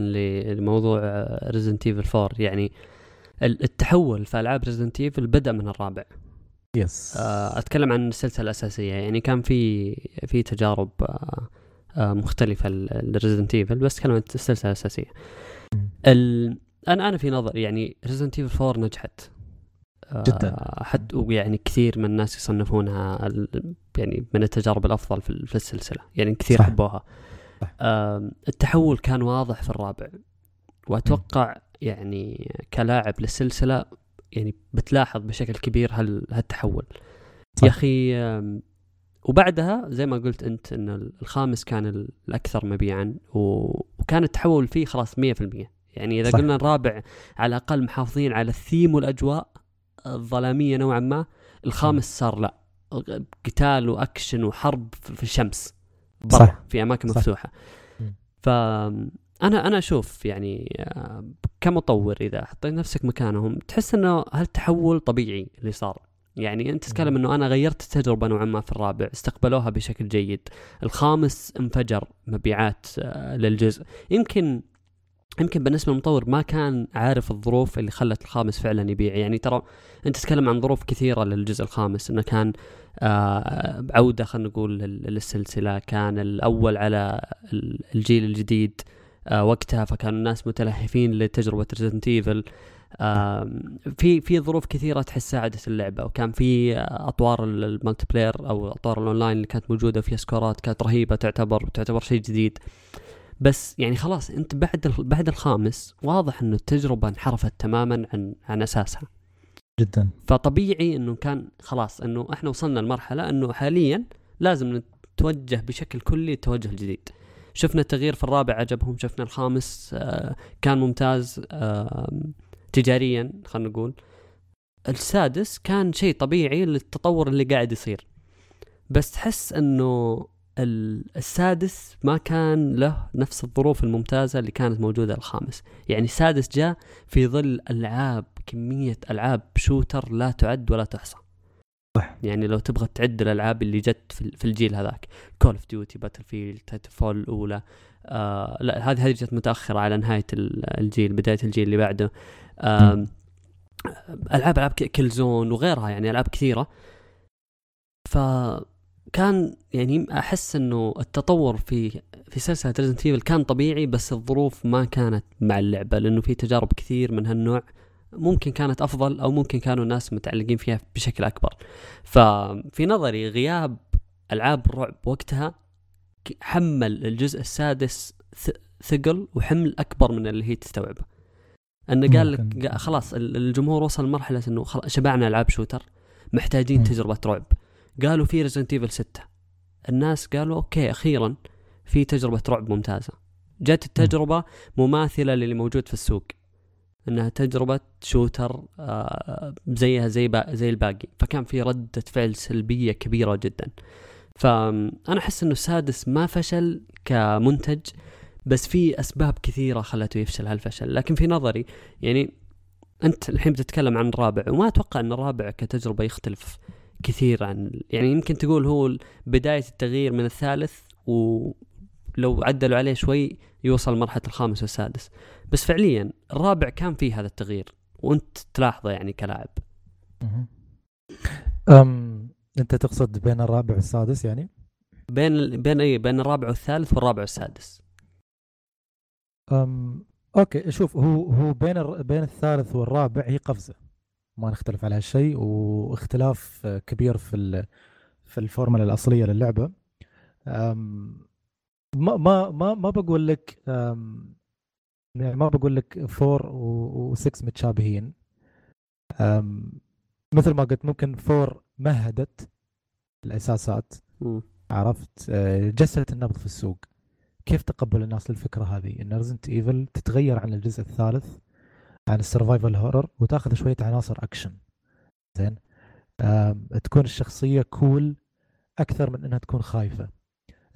لموضوع Resident Evil 4 يعني التحول في ألعاب Resident Evil بدأ من الرابع. yes آه أتكلم عن السلسلة الأساسية يعني كان في في تجارب آه آه مختلفة ل Resident Evil بس اتكلم عن السلسلة الأساسية. ال... أنا أنا في نظري يعني Resident Evil 4 نجحت. جدا حتى ويعني كثير من الناس يصنفونها يعني من التجارب الأفضل في السلسلة يعني كثير صح. حبوها صح. التحول كان واضح في الرابع وأتوقع يعني كلاعب للسلسلة يعني بتلاحظ بشكل كبير هال هالتحول صح. يا أخي وبعدها زي ما قلت أنت إن الخامس كان الأكثر مبيعا وكان التحول فيه خلاص 100% يعني إذا صح. قلنا الرابع على الأقل محافظين على الثيم والأجواء الظلاميه نوعا ما الخامس صار لا. قتال وأكشن وحرب في الشمس صح. في أماكن صح. مفتوحة. ف أنا أنا أشوف يعني آه، كمطور إذا حطيت نفسك مكانهم تحس إنه هالتحول طبيعي اللي صار. يعني أنت تتكلم إنه أنا غيرت التجربة نوعا ما في الرابع استقبلوها بشكل جيد. الخامس انفجر مبيعات آه، للجزء. يمكن يمكن بالنسبة للمطور ما كان عارف الظروف اللي خلت الخامس فعلا يبيع. يعني ترى أنت تتكلم عن ظروف كثيرة للجزء الخامس. إنه كان آه خلينا نقول للسلسلة. كان الأول على الجيل الجديد آه وقتها. فكان الناس متلهفين لتجربة Resident Evil آه في في ظروف كثيرة تحس ساعدت اللعبة. وكان في أطوار ال multiplayer أو أطوار الأونلاين اللي كانت موجودة فيها سكورات كانت رهيبة تعتبر تعتبر شيء جديد. بس يعني خلاص انت بعد بعد الخامس واضح انه التجربة انحرفت تماما عن عن أساسها. جدا. فطبيعي انه كان خلاص انه إحنا وصلنا لمرحلة انه حاليا لازم نتوجه بشكل كلي التوجه الجديد. شفنا التغيير في الرابع عجبهم شفنا الخامس آه كان ممتاز آه تجاريا خلينا نقول. السادس كان شيء طبيعي للتطور اللي قاعد يصير. بس تحس انه السادس ما كان له نفس الظروف الممتازة اللي كانت موجودة الخامس. يعني السادس جاء في ظل ألعاب كمية ألعاب shooter لا تعد ولا تحصى. صح. يعني لو تبغى تعد الألعاب اللي جت في الجيل هذاك. Call of Duty Battlefield Titanfall الأولى. آه لا هذه هذه جت متأخرة على نهاية الجيل بداية الجيل اللي بعده. آه ألعاب ألعاب Killzone وغيرها يعني ألعاب كثيرة. ف كان يعني أحس إنه التطور في في سلسلة Resident Evil كان طبيعي بس الظروف ما كانت مع اللعبة لأنه في تجارب كثير من هالنوع ممكن كانت أفضل أو ممكن كانوا الناس متعلقين فيها بشكل أكبر. ففي نظري غياب ألعاب الرعب وقتها حمل الجزء السادس ثقل وحمل أكبر من اللي هي تستوعبه. إنه قال لك خلاص الجمهور وصل لمرحله إنه شبعنا ألعاب shooter محتاجين تجربة رعب. قالوا في Resident Evil 6 الناس قالوا okay أخيرا في تجربة رعب ممتازة. جت التجربة مماثلة للي موجود في السوق. إنها تجربة shooter آه زيها زي زي الباقي. فكان في ردة فعل سلبية كبيرة جدا. فانا أحس إنه السادس ما فشل كمنتج بس في أسباب كثيرة خلته يفشل هالفشل. لكن في نظري يعني أنت الحين بتتكلم عن الرابع وما أتوقع إن الرابع كتجربة يختلف. كثير عن يعني يمكن تقول هو بداية التغيير من الثالث ولو عدلوا عليه شوي يوصل مرحلة الخامس والسادس بس فعليا الرابع كان فيه هذا التغيير وأنت تلاحظه يعني كلاعب أم أنت تقصد بين الرابع والسادس يعني؟ بين بين اي بين الرابع والثالث والرابع والسادس أم okay شوف هو هو بين. بين الثالث والرابع هي قفزة ما نختلف على هالشيء واختلاف كبير في. في الفورمولا الأصلية للعبة. ما ما ما ما بقول لك يعني ما بقول لك 4 و6 متشابهين. مثل ما قلت ممكن 4 مهدت الأساسات. م. عرفت؟ أه، جست النبض في السوق. كيف تقبل الناس للفكره هذه؟ إن Resident Evil تتغير عن الجزء الثالث عن ال survival horror وتاخذ شوية عناصر اكشن زين؟ تكون الشخصية cool أكثر من إنها تكون خايفة.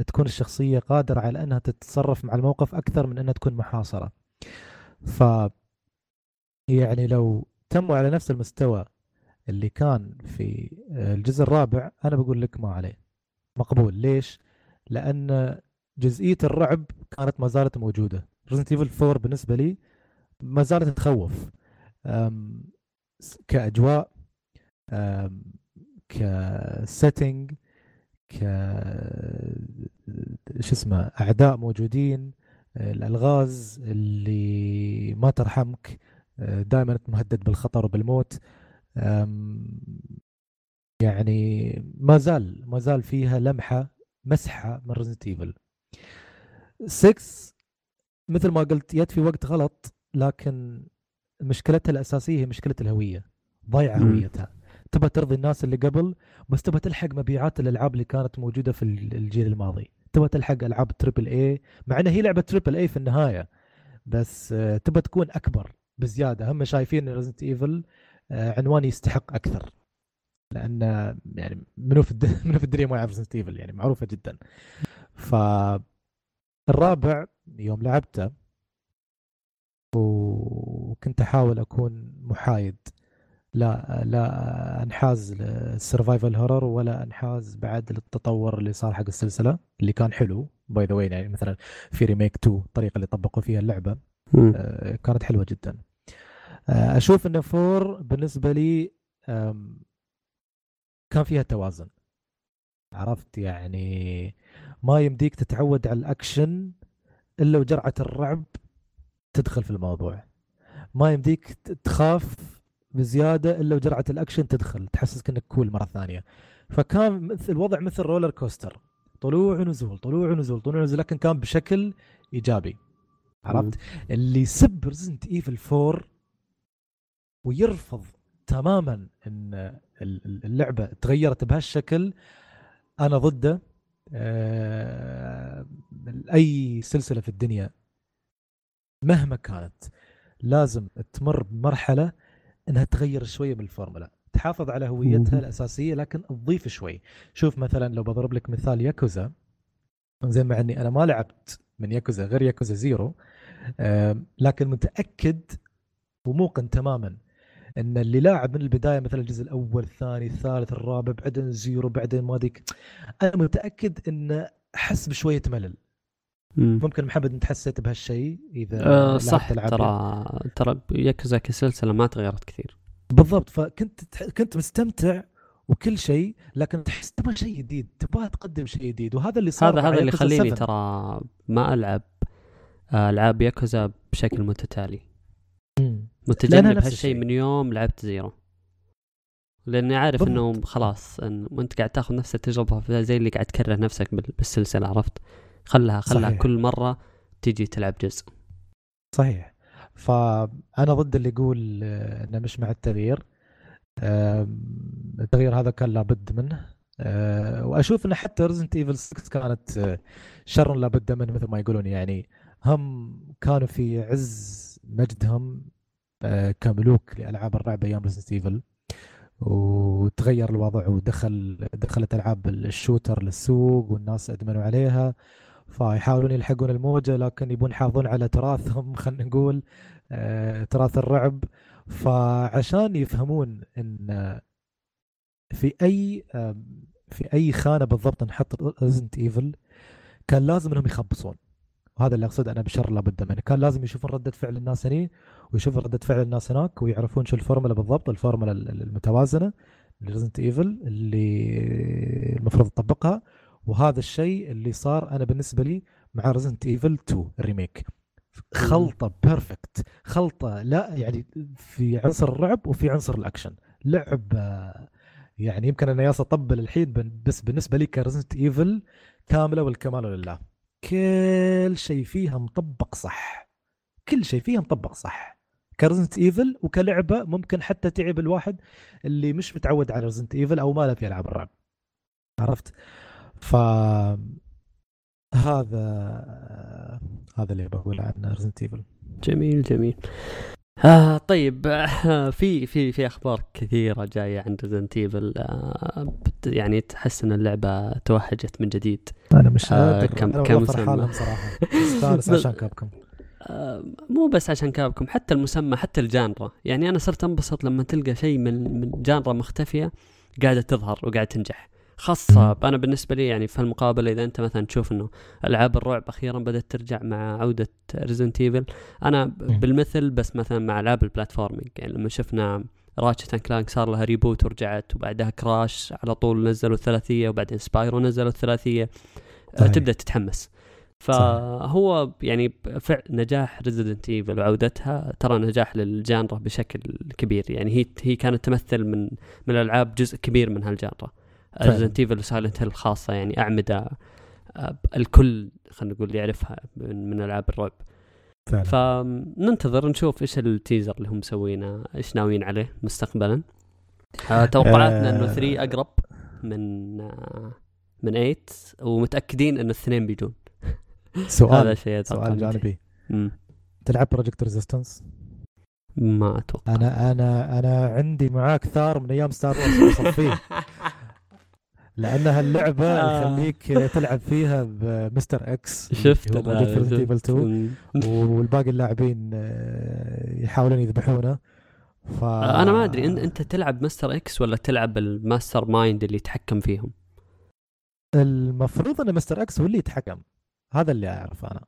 تكون الشخصية قادرة على إنها تتصرف مع الموقف أكثر من إنها تكون محاصرة. ف يعني لو تموا على نفس المستوى اللي كان في الجزء الرابع أنا بقول لك ما عليه. مقبول. ليش؟ لأن جزئية الرعب كانت ما زالت موجودة. Resident Evil 4 بالنسبة لي ما زالت تخوف. كأجواء ك setting ك شو اسمه أعداء موجودين الألغاز اللي ما ترحمك دائما مهدد بالخطر وبالموت. يعني ما زال ما زال فيها لمحة مسحة من Resident Evil 6 مثل ما قلت جت في وقت غلط. لكن مشكلتها الأساسية هي مشكلة الهوية ضيعه هويتها. تبى ترضي الناس اللي قبل بس تبى تلحق مبيعات الألعاب اللي كانت موجودة في الجيل الماضي. تبى تلحق ألعاب triple A مع إنها هي لعبة triple A في النهاية بس آه، تبى تكون أكبر بزيادة. هم شايفين إن Resident Evil عنوان يستحق أكثر. لأن يعني منو في منو في الدنيا ما يعرف Resident Evil يعني معروفة جدا. ف الرابع يوم لعبته وكنت أحاول أكون محايد. لا لا أنحاز لل survival horror ولا أنحاز بعد للتطور اللي صار حق السلسلة اللي كان حلو. by the way يعني مثلا في remake 2 الطريقة اللي طبقوا فيها اللعبة آه كانت حلوة جدا. آه أشوف إن four بالنسبة لي كان فيها توازن. عرفت؟ يعني ما يمديك تتعود على الأكشن إلا وجرعة الرعب تدخل في الموضوع. ما يمديك تخاف بزيادة إلا وجرعه الأكشن تدخل تحسسك إنك cool مرة ثانية. فكان مثل الوضع مثل roller coaster. طلوع ونزول طلوع ونزول طلوع ونزول لكن كان بشكل إيجابي. عرفت؟ اللي يسب Resident Evil 4 ويرفض تماما إن اللعبة تغيرت بهالشكل أنا ضده. آه، أي سلسلة في الدنيا مهما كانت لازم تمر بمرحلة إنها تغير شوية من الفورمولا تحافظ على هويتها الأساسية لكن تضيف شوي. شوف مثلا لو بضرب لك مثال ياكوزا. زين مع إني أنا ما لعبت من ياكوزا غير Yakuza Zero لكن متأكد وموقن تماما إن اللي لاعب من البداية مثلا الجزء الأول الثاني الثالث الرابع بعدين Zero بعدين ما ديك أنا متأكد إن احس بشوية ملل. مم. ممكن محمد أنت حسيت بهالشيء إذا أه صح ترى ترى ياكوزا كسلسلة ما تغيرت كثير. بالضبط فكنت كنت مستمتع وكل شيء لكن تحس تبغى شيء جديد تبغى تقدم شيء جديد وهذا اللي صار هذا هذا اللي يخليني ترى ما ألعب آه، ألعاب ياكوزا بشكل متتالي. متجنب هالشيء من يوم لعبت زيرو. لأني عارف. إنه خلاص إن وأنت قاعد تاخذ نفس التجربة زي اللي قاعد تكرر نفسك بالسلسلة عرفت؟ خلها خلها صحيح. كل مرة تيجي تلعب جزء. صحيح. فأنا ضد اللي يقول آه، إنه مش مع التغيير. التغيير هذا كان لابد منه. آه، وأشوف إن حتى Resident Evil 6 كانت آه، شر لابد منه مثل ما يقولون. يعني هم كانوا في عز مجدهم كملوك لألعاب الرعب أيام Resident Evil وتغير الوضع ودخل دخلت ألعاب ال shooter للسوق والناس أدمنوا عليها. فيحاولون يلحقون الموجه لكن يبون يحافظون على تراثهم خلينا نقول آه، تراث الرعب. فعشان يفهمون إن في أي في أي خانة بالضبط نحط Resident Evil كان لازم إنهم يخبصون. وهذا اللي أقصده أنا بشر لابد منه. كان لازم يشوفون ردة فعل الناس هني ويشوفون ردة فعل الناس هناك ويعرفون شو الفورمولا بالضبط الفورمولا المتوازنة ل Resident Evil اللي المفروض تطبقها. وهذا الشيء اللي صار أنا بالنسبة لي مع Resident Evil 2 ال remake خلطة perfect خلطة لا يعني في عنصر الرعب وفي عنصر الأكشن. لعب يعني يمكن أنا يالس أطبل الحين بس بالنسبة لي ك Resident Evil كاملة والكمال لله. كل شيء فيها مطبق صح. كل شيء فيها مطبق صح. ك Resident Evil وكلعبة ممكن حتى تعجب الواحد اللي مش متعود على Resident Evil أو ما له في ألعاب الرعب. عرفت؟ ف هذا هذا اللي بقول عن Resident Evil جميل جميل. آه طيب آه في في في أخبار كثيرة جاية عن Resident Evil آه يعني تحس إن اللعبة توهجت من جديد. أنا مش آه كم أنا كم فرحان صراحة. استانس عشان Capcom. آه مو بس عشان Capcom حتى المسمى حتى ال genre. يعني أنا صرت أنبسط لما تلقى شيء من من genre مختفية قاعدة تظهر وقاعدة تنجح. خاصة أنا بالنسبة لي يعني في المقابلة إذا أنت مثلا تشوف إنه ألعاب الرعب أخيرا بدأت ترجع مع عودة Resident Evil أنا بالمثل بس مثلا مع ألعاب ال platforming يعني لما شفنا Ratchet and Clank صار لها reboot ورجعت وبعدها Crash على طول نزلوا الثلاثية وبعدين Spyro نزلوا الثلاثية صحيح. تبدأ تتحمس. فهو يعني فعلا نجاح Resident Evil وعودتها ترى نجاح لل genre بشكل كبير يعني هي هي كانت تمثل من من الألعاب جزء كبير من هال genre. Resident Evil و Silent Hill خاصة يعني أعمدة آه، الكل خلينا نقول يعرفها من, من ألعاب الرعب. فعلا. فننتظر نشوف إيش ال teaser اللي هم مسوينه إيش ناويين عليه مستقبلا. آه توقعاتنا إنه 3 أقرب من آه من 8 ومتأكدين إنه الاثنين بيجون. سؤال هذا شيء سؤال جانبي. تلعب Project Resistance؟ ما أتوقع. أنا أنا أنا عندي معاك ثار من أيام Star Wars فيه لأنها اللعبة آه. يخليك تلعب فيها ب Mister X شفت 2 والباقي اللاعبين آه، يحاولون يذبحونه. ف... أنا ما أدري انت تلعب Mister X ولا تلعب ال mastermind اللي يتحكم فيهم؟ المفروض أن Mister X هو اللي يتحكم. هذا اللي اعرف أنا.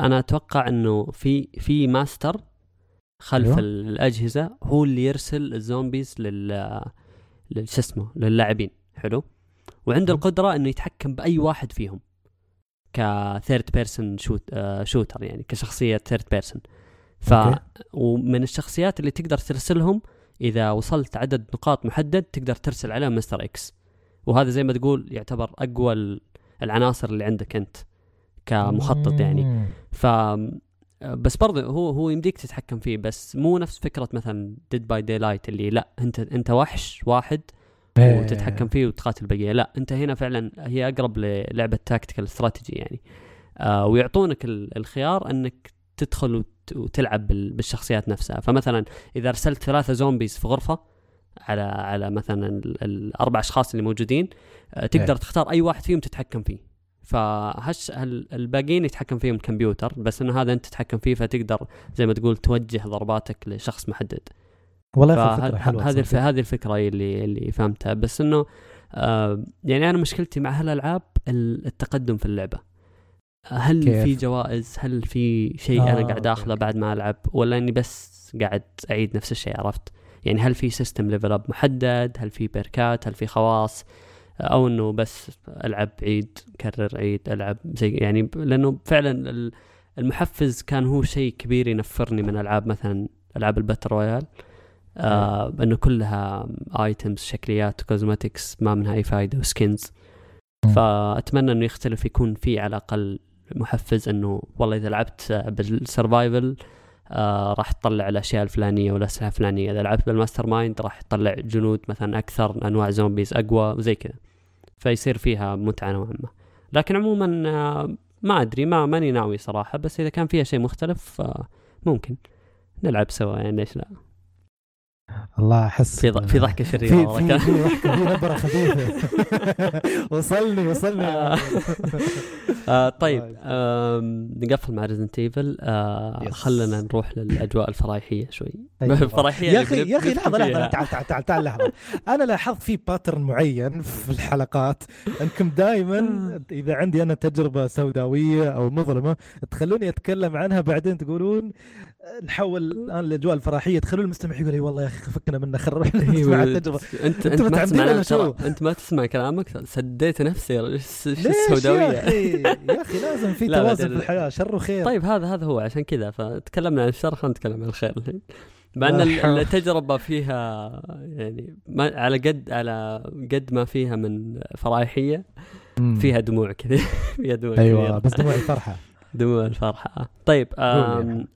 أنا أتوقع إنه في في ماستر خلف أيوه؟ الأجهزة هو اللي يرسل ال zombies لل شو اسمه للاعبين. حلو؟ وعنده القدرة إنه يتحكم بأي واحد فيهم. ك third person shoot آه shooter يعني كشخصية third person ف ومن الشخصيات اللي تقدر ترسلهم إذا وصلت عدد نقاط محدد تقدر ترسل عليهم Mister X وهذا زي ما تقول يعتبر أقوى العناصر اللي عندك أنت كمخطط يعني. ف بس برضه هو هو يمديك تتحكم فيه بس مو نفس فكرة مثلا Dead by Daylight اللي لا أنت أنت وحش واحد. وتتحكم فيه وتقاتل البقيه لا أنت هنا فعلا هي أقرب للعبة tactical استراتيجي يعني. آه ويعطونك الخيار أنك تدخل وتلعب بالشخصيات نفسها. فمثلا إذا أرسلت ثلاثة zombies في غرفة على على مثلا الأربع أشخاص اللي موجودين آه تقدر إيه. تختار أي واحد فيهم تتحكم فيه. فهش الباقيين يتحكم فيهم الكمبيوتر بس انه هذا أنت تتحكم فيه فتقدر زي ما تقول توجه ضرباتك لشخص محدد. والله فكرة حلوة هذه الف... هذه الفكرة اللي اللي فهمتها. بس إنه آه يعني أنا مشكلتي مع هالألعاب التقدم في اللعبة. هل كيف؟ في جوائز؟ هل في شيء آه أنا قاعد آخذه بعد ما ألعب؟ ولا إني بس قاعد أعيد نفس الشيء عرفت؟ يعني هل في system level up محدد؟ هل في بيركات هل في خواص؟ أو إنه بس ألعب عيد كرر عيد ألعب زي يعني لأنه فعلا المحفز كان هو شيء كبير ينفرني من ألعاب مثلا ألعاب ال battle royale. آه إنه كلها items شكليات cosmetics ما منها أي فائده و skins فأتمنى إنه يختلف يكون في على الأقل محفز إنه والله إذا لعبت بال survival آه راح تطلع الأشياء الفلانية والاسلحه الفلانية. إذا لعبت بال mastermind راح تطلع جنود مثلا أكثر أنواع zombies أقوى وزي كذا. فيصير فيها متعة نوعا ما. لكن عموما آه ما أدري ما ماني ناوي صراحة. بس إذا كان فيها شيء مختلف آه ممكن نلعب سوا يعني ليش لا. الله أحس في ض- في ضحكة شريرة في وراك. في في ضحكة في نبرة خفيفة وصلني وصلني آه. آه طيب. آم، نقفل مع Resident Evil آه. خلنا نروح للأجواء الفرايحيه شوي أيوة. الفرايحيه يا أخي يا أخي لحظة لحظة. تعال تعال تعال تعال لحظة أنا لاحظت في باترن معين في الحلقات انكم دائما إذا عندي أنا تجربة سوداوية أو مظلمة تخلوني أتكلم عنها بعدين تقولون نحول الآن للاجواء الفراحيه تخلون المستمع يقول إي والله يا أخي فكنا منه نسمع أيوة، التجربة. انت أنت ما تسمع؟ أنت ما تسمع كلامك؟ سديت نفسي. إيش ليش يا السوداويه أخي؟ يا أخي لازم في توازن في الحياة. شر وخير. طيب هذا هذا هو. عشان كذا فتكلمنا عن الشر خلينا نتكلم عن الخير الحين. مع إن. التجربة فيها يعني ما على قد على قد ما فيها من فرايحيه. فيها دموع كذا فيها دموع أيوه. بس دموع الفرحة. دموع الفرحة طيب.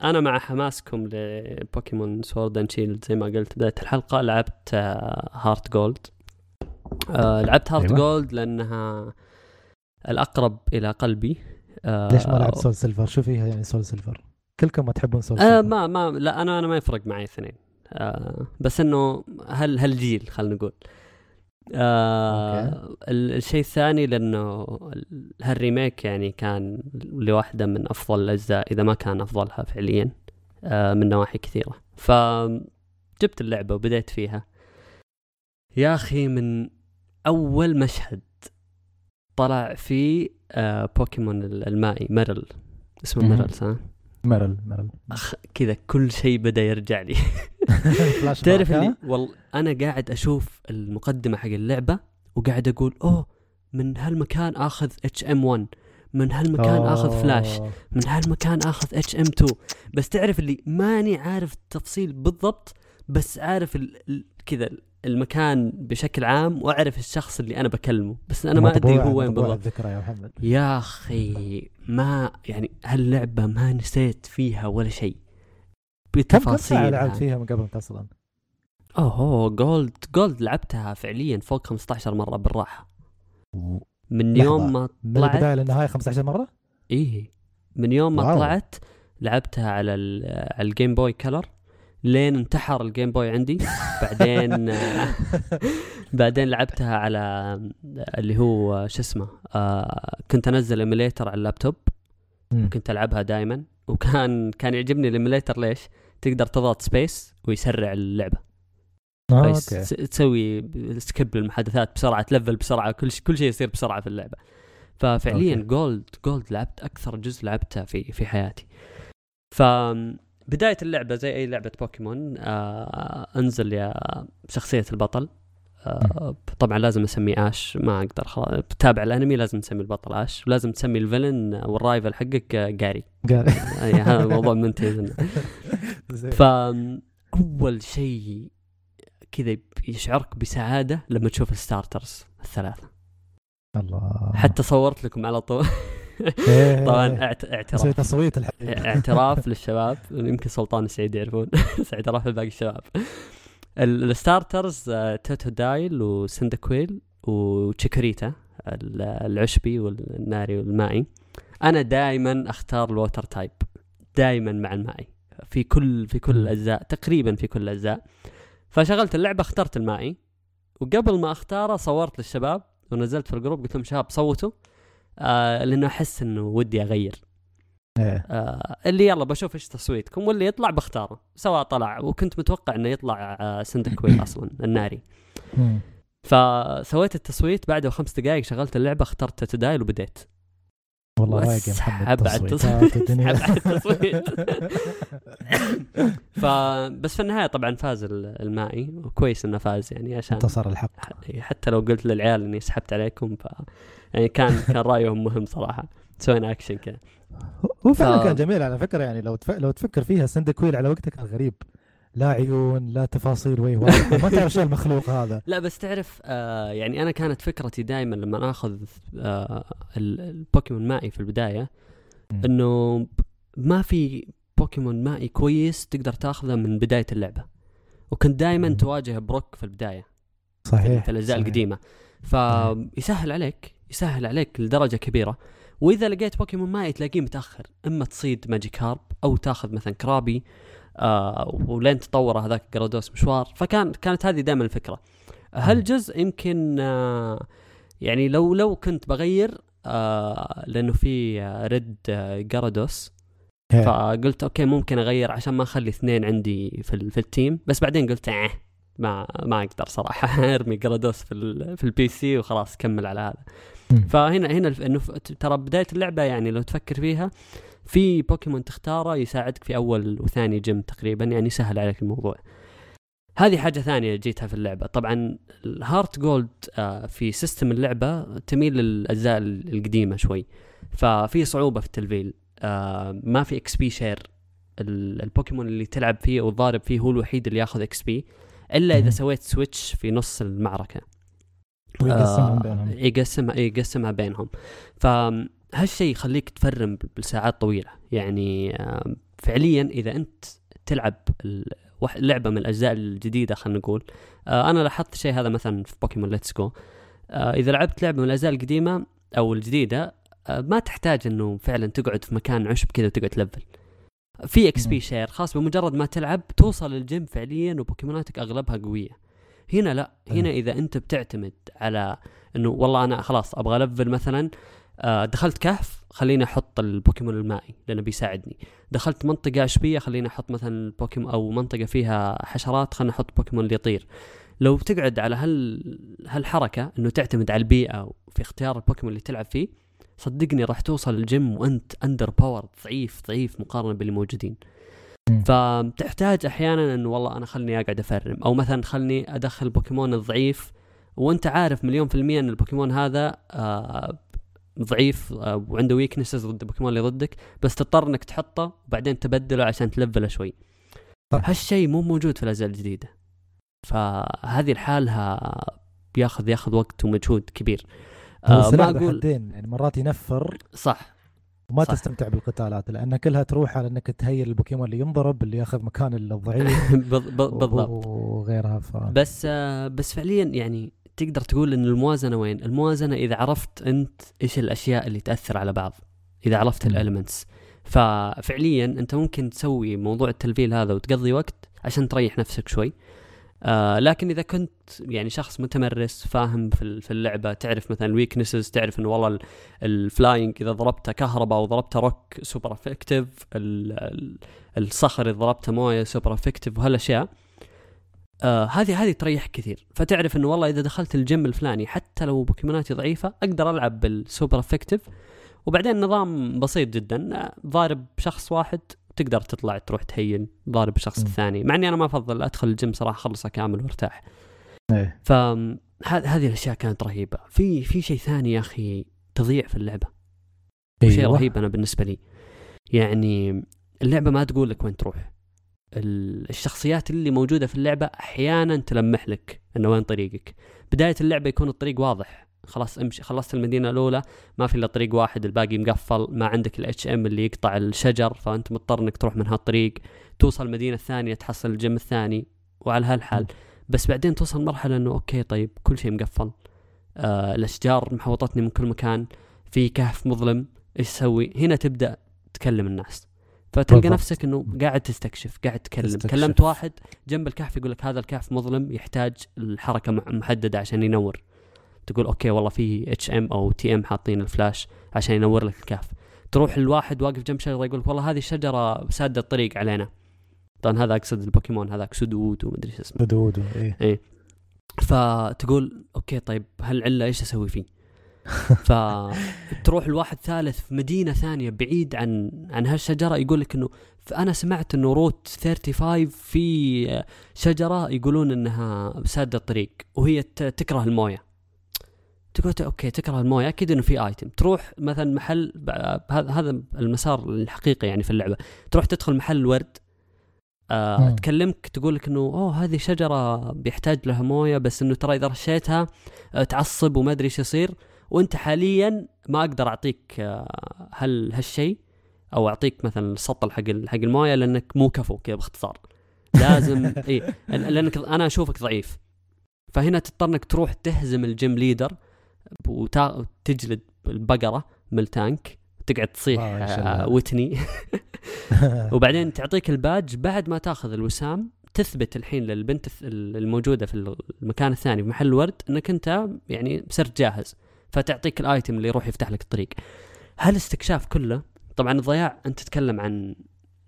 أنا مع حماسكم لبوكيمون Sword and Shield. زي ما قلت بداية الحلقة لعبت آه HeartGold آه لعبت Heart أيوة. Gold لأنها الأقرب إلى قلبي. آه ليش ما لعبت Soul Silver شو فيها يعني Soul Silver كلكم ما تحبون سول آه سيلفر ما ما لا أنا أنا ما يفرق معي اثنين. آه بس إنه هل هالجيل خلينا نقول. آه ال- الشيء الثاني لأنه ال- هال remake يعني كان لواحده من أفضل الأجزاء إذا ما كان أفضلها فعليا آه من نواحي كثيرة فجبت اللعبة وبديت فيها يا أخي من أول مشهد طلع فيه آه بوكيمون ال- المائي Marill اسمه. Marill صح؟ Marill Marill أخ كذا كل شيء بدأ يرجع لي تعرف؟ اللي والله أنا قاعد أشوف المقدمة حق اللعبة وقاعد أقول أوه من هالمكان آخذ HM 1 من هالمكان آخذ فلاش أوه. من هالمكان آخذ HM 2 بس تعرف اللي ماني عارف التفصيل بالضبط بس عارف كذا المكان بشكل عام وأعرف الشخص اللي أنا بكلمه بس أنا ما أدري هو وين بالضبط الذكرى يا محمد يا أخي ما يعني هاللعبة ما نسيت فيها ولا شيء كم كم لعبت فيها من قبل أصلا؟ اوه Gold Gold لعبتها فعليا فوق 15 مرة بالراحة من. يوم ما من طلعت البداية للنهاية 15 مرة؟ إيه من يوم ما wow. طلعت لعبتها على على ال Game Boy Color لين انتحر ال Game Boy عندي. بعدين بعدين لعبتها على اللي هو شو اسمه آه كنت انزل emulator على اللابتوب. مم. كنت ألعبها دائما وكان كان يعجبني ال emulator ليش؟ تقدر تضغط space ويسرع اللعبة. آه، س- تسوي skip للمحادثات بسرعة تلفل بسرعة كل شيء كل شيء يصير بسرعة في اللعبة. ففعليا okay. Gold Gold لعبت أكثر جزء لعبته في في حياتي. فبداية اللعبة زي أي لعبة بوكيمون آه أنزل يا شخصية البطل. آه طبعا لازم أسميه آش ما أقدر خلاص. بتابع الأنمي لازم نسمي البطل آش ولازم تسمي ال villain وال rival حقك آه، جاري. أي هذا موضوع منتهي. فأول شيء كذا يشعرك بسعادة لما تشوف ال starters الثلاثة. الله. حتى صورت لكم على طول. طبعا اعت- أسوي اعتراف تصويت الحين. اعتراف للشباب يمكن سلطان السعيد يعرفون. بس اعتراف لباقي الشباب. ال- ال starters آه، Totodile و Cyndaquil و Chikorita ال- العشبي والناري والمائي. أنا دائما أختار ال water type دائما مع المائي. في كل في كل. الاجزاء تقريبا في كل الاجزاء فشغلت اللعبة اخترت المائي. وقبل ما أختاره صورت للشباب ونزلت في الجروب قلت لهم شباب صوتوا. آه لأنه أحس إنه ودي أغير إيه. آه اللي يلا بشوف إيش تصويتكم واللي يطلع بختاره سواء طلع وكنت متوقع إنه يطلع آه سندكويل أصلا الناري. فسويت التصويت بعد خمس دقائق شغلت اللعبة اخترت تدايل وبديت والله رايق يا محمد تصويتات الدنيا التصويت. فبس في النهاية طبعا فاز ال- المائي. وكويس إنه فاز يعني عشان انتصر الحق. حتى لو قلت للعيال إني سحبت عليكم ف يعني كان كان رأيهم مهم صراحة. سوينا اكشن كذا. هو فعلا ف- كان جميل على فكرة يعني لو تف... لو تفكر فيها Cyndaquil على وقته كان غريب لا عيون لا تفاصيل وي واضحة. ما تعرف شو المخلوق هذا لا بس تعرف آه يعني أنا كانت فكرتي دائما لما آخذ آه ال- البوكيمون مائي في البداية. إنه ما في بوكيمون مائي كويس تقدر تاخذه من بداية اللعبة وكنت دائما. تواجه بروك في البداية صحيح في الأجزاء. القديمة فيسهل عليك يسهل عليك لدرجة كبيرة وإذا لقيت بوكيمون مائي تلاقيه متأخر إما تصيد Magikarp أو تاخذ مثلا Krabby آه ولين تطور هذاك Gyarados مشوار. فكان كانت هذه دائما الفكرة. هالجزء يمكن آه يعني لو لو كنت بغير آه لأنه في red Gyarados فقلت okay ممكن أغير عشان ما أخلي اثنين عندي في, في ال team. بس بعدين قلت آه ما ما أقدر صراحة أرمي Gyarados في في ال PC وخلاص كمل على هذا. فهنا هنا إنه ترى بداية اللعبة يعني لو تفكر فيها في بوكيمون تختاره يساعدك في أول وثاني جيم تقريبا يعني سهل عليك الموضوع. هذه حاجة ثانية جيتها في اللعبة. طبعا ال HeartGold آه، في system اللعبة تميل للأجزاء القديمة شوي. ففي صعوبة في التلفيل. آه، ما في XP share البوكيمون اللي تلعب فيه أو فيه هو الوحيد اللي ياخذ XP إلا إذا سويت switch في نص المعركة. ويقسمهم آه بينهم. يقسمها يقسمها بينهم. فهالشيء يخليك تفرم بالساعات طويلة. يعني فعليا إذا أنت تلعب لعبة من الأجزاء الجديدة خلينا نقول آه أنا لاحظت الشيء هذا مثلا في بوكيمون Let's Go إذا لعبت لعبة من الأجزاء القديمة أو الجديدة آه ما تحتاج إنه فعلا تقعد في مكان عشب كذا وتقعد تلفل. في XP Share خلاص بمجرد ما تلعب توصل الجيم فعليا وبوكيموناتك أغلبها قوية. هنا لا. هنا إذا أنت بتعتمد على إنه والله أنا خلاص أبغى ألفل مثلا دخلت كهف خليني أحط البوكيمون المائي لأنه بيساعدني. دخلت منطقة عشبيه خليني أحط مثلا البوكيمون أو منطقة فيها حشرات خليني أحط بوكيمون اللي يطير لو تقعد على هال هالحركة إنه تعتمد على البيئة في اختيار البوكيمون اللي تلعب فيه صدقني راح توصل الجيم وأنت under power ضعيف ضعيف مقارنة باللي موجودين. فتحتاج أحيانا إنه والله أنا خلني أقعد أفارم أو مثلا خلني أدخل البوكيمون الضعيف. وأنت عارف مليون في المية إن البوكيمون هذا آه ضعيف آه وعنده weaknesses ضد البوكيمون اللي ضدك بس تضطر إنك تحطه وبعدين تبدله عشان تلفله شوي. هالشيء مو موجود في الأجزاء الجديدة. فهذه لحالها بياخذ ياخذ وقت ومجهود كبير. آه ما أقول يعني مرات ينفر صح. وما صح. تستمتع بالقتالات لأن كلها تروح على إنك تهيئ البوكيمون اللي ينضرب اللي ياخذ مكان الضعيف بالضبط. وغيرها ف... بس آه بس فعليا يعني تقدر تقول إن الموازنة وين؟ الموازنة إذا عرفت أنت إيش الأشياء اللي تأثر على بعض إذا عرفت ال elements ففعليا أنت ممكن تسوي موضوع التلفيل هذا وتقضي وقت عشان تريح نفسك شوي. آه لكن إذا كنت يعني شخص متمرس فاهم في اللعبة تعرف مثلا ال weaknesses تعرف انه والله ال flying إذا ضربته كهرباء أو ضربته rock super effective الصخر إذا ضربته موية super effective وهالأشياء. آه هذه هذه تريح كثير. فتعرف إنه والله إذا دخلت الجيم الفلاني حتى لو بوكيموناتي ضعيفة أقدر ألعب بال super effective. وبعدين نظام بسيط جدا. آه، ضارب شخص واحد تقدر تطلع تروح تهين ضارب الشخص الثاني مع إني أنا ما أفضل أدخل الجيم صراحة أخلصه كامل وأرتاح. إيه. فهذه الأشياء كانت رهيبة. في في شيء ثاني يا أخي تضيع في اللعبة. أيوة. شيء رهيب أنا بالنسبة لي. يعني اللعبة ما تقول لك وين تروح. الشخصيات اللي موجودة في اللعبة أحيانا تلمح لك إنه وين طريقك. بداية اللعبة يكون الطريق واضح. خلاص امشي خلصت المدينة الأولى ما في إلا طريق واحد الباقي مقفل ما عندك ال HM اللي يقطع الشجر فأنت مضطر إنك تروح من هالطريق. توصل المدينة الثانية تحصل الجيم الثاني وعلى هالحال. بس بعدين توصل مرحلة إنه okay طيب كل شيء مقفل. آه الأشجار محوطتني من كل مكان. في كهف مظلم إيش أسوي؟ هنا تبدأ تكلم الناس. فتلقى بالضبط. نفسك إنه قاعد تستكشف قاعد تتكلم تستكشف. كلمت واحد جنب الكهف يقول لك هذا الكهف مظلم يحتاج الحركة محددة عشان ينور. تقول okay والله في HM أو TM حاطين الفلاش عشان ينور لك الكهف. تروح الواحد واقف جنب شجرة يقول لك والله هذه الشجرة سادة الطريق علينا. طبعا هذا أقصد البوكيمون هذاك Sudowoodo ومدري إيش اسمه. Sudowoodo إيه. إيه. فتقول okay طيب هالعلة إيش أسوي فيه؟ فتروح الواحد ثالث في مدينة ثانية بعيد عن عن هالشجرة يقول لك إنه أنا سمعت إنه Route 35 في شجرة يقولون إنها ساده الطريق وهي تكره الموية. تقول okay تكره الموية. أكيد إنه في item تروح مثلا محل هذا المسار الحقيقي يعني في اللعبة. تروح تدخل محل الورد آه تكلمك تقول لك إنه أوه هذه شجرة بيحتاج لها موية بس إنه ترى إذا رشيتها آه تعصب وما أدري إيش يصير. وانت حاليا ما أقدر أعطيك آه هل هالشيء أو أعطيك مثلا السطل حق حق الموية لأنك مو كفو كذا باختصار. لازم إي لأنك أنا أشوفك ضعيف. فهنا تضطر إنك تروح تهزم ال gym leader وتجلد البقرة الملتانك تقعد تصيح يشلها. آه، وتني. وبعدين تعطيك الباج بعد ما تاخذ الوسام تثبت الحين للبنت الموجودة في المكان الثاني في محل الورد إنك أنت يعني صرت جاهز. فتعطيك ال item اللي يروح يفتح لك الطريق. هالاستكشاف كله؟ طبعا الضياع أنت تتكلم عن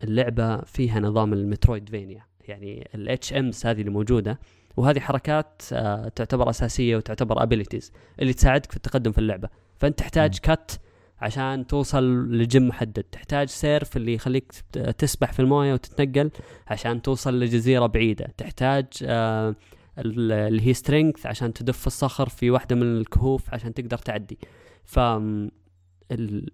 اللعبة فيها نظام ال Metroidvania يعني ال HMs هذه اللي موجودة وهذه حركات آه، تعتبر أساسية وتعتبر abilities اللي تساعدك في التقدم في اللعبة. فأنت تحتاج cut عشان توصل لجيم محدد. تحتاج surf اللي يخليك تسبح في الموية وتتنقل عشان توصل لجزيرة بعيدة. تحتاج آه، اللي هي strength عشان تدف الصخر في واحدة من الكهوف عشان تقدر تعدي. ف ال...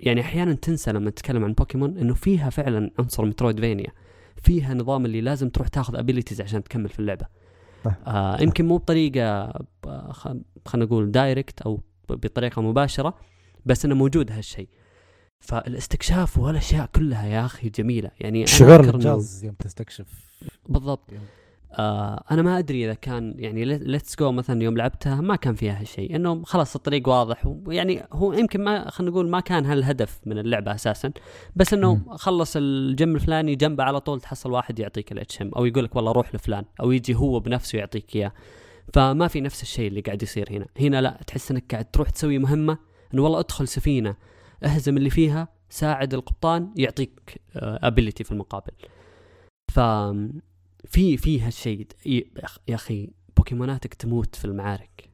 يعني أحيانا تنسى لما تتكلم عن بوكيمون إنه فيها فعلا عنصر Metroidvania فيها نظام اللي لازم تروح تاخذ abilities عشان تكمل في اللعبة. آه يمكن مو بطريقة خ- خلينا نقول direct أو بطريقة مباشرة بس إنه موجود هالشيء. فالاستكشاف والأشياء كلها يا أخي جميلة. يعني شعور الانجاز يوم تستكشف. بالضبط. يوم- آه أنا ما أدري إذا كان يعني Let's Go مثلا يوم لعبتها ما كان فيها هالشيء إنه خلاص الطريق واضح ويعني هو يمكن ما خلينا نقول ما كان هالهدف من اللعبة أساسا بس إنه. خلص الجيم الفلاني جنبه على طول تحصل واحد يعطيك ال HM أو يقول لك والله روح لفلان أو يجي هو بنفسه يعطيك إياه. فما في نفس الشيء اللي قاعد يصير هنا. هنا لا تحس إنك قاعد تروح تسوي مهمة إنه والله ادخل سفينة اهزم اللي فيها ساعد القبطان يعطيك ability في المقابل. ف في في هالشيء يا أخي بوكيموناتك تموت في المعارك.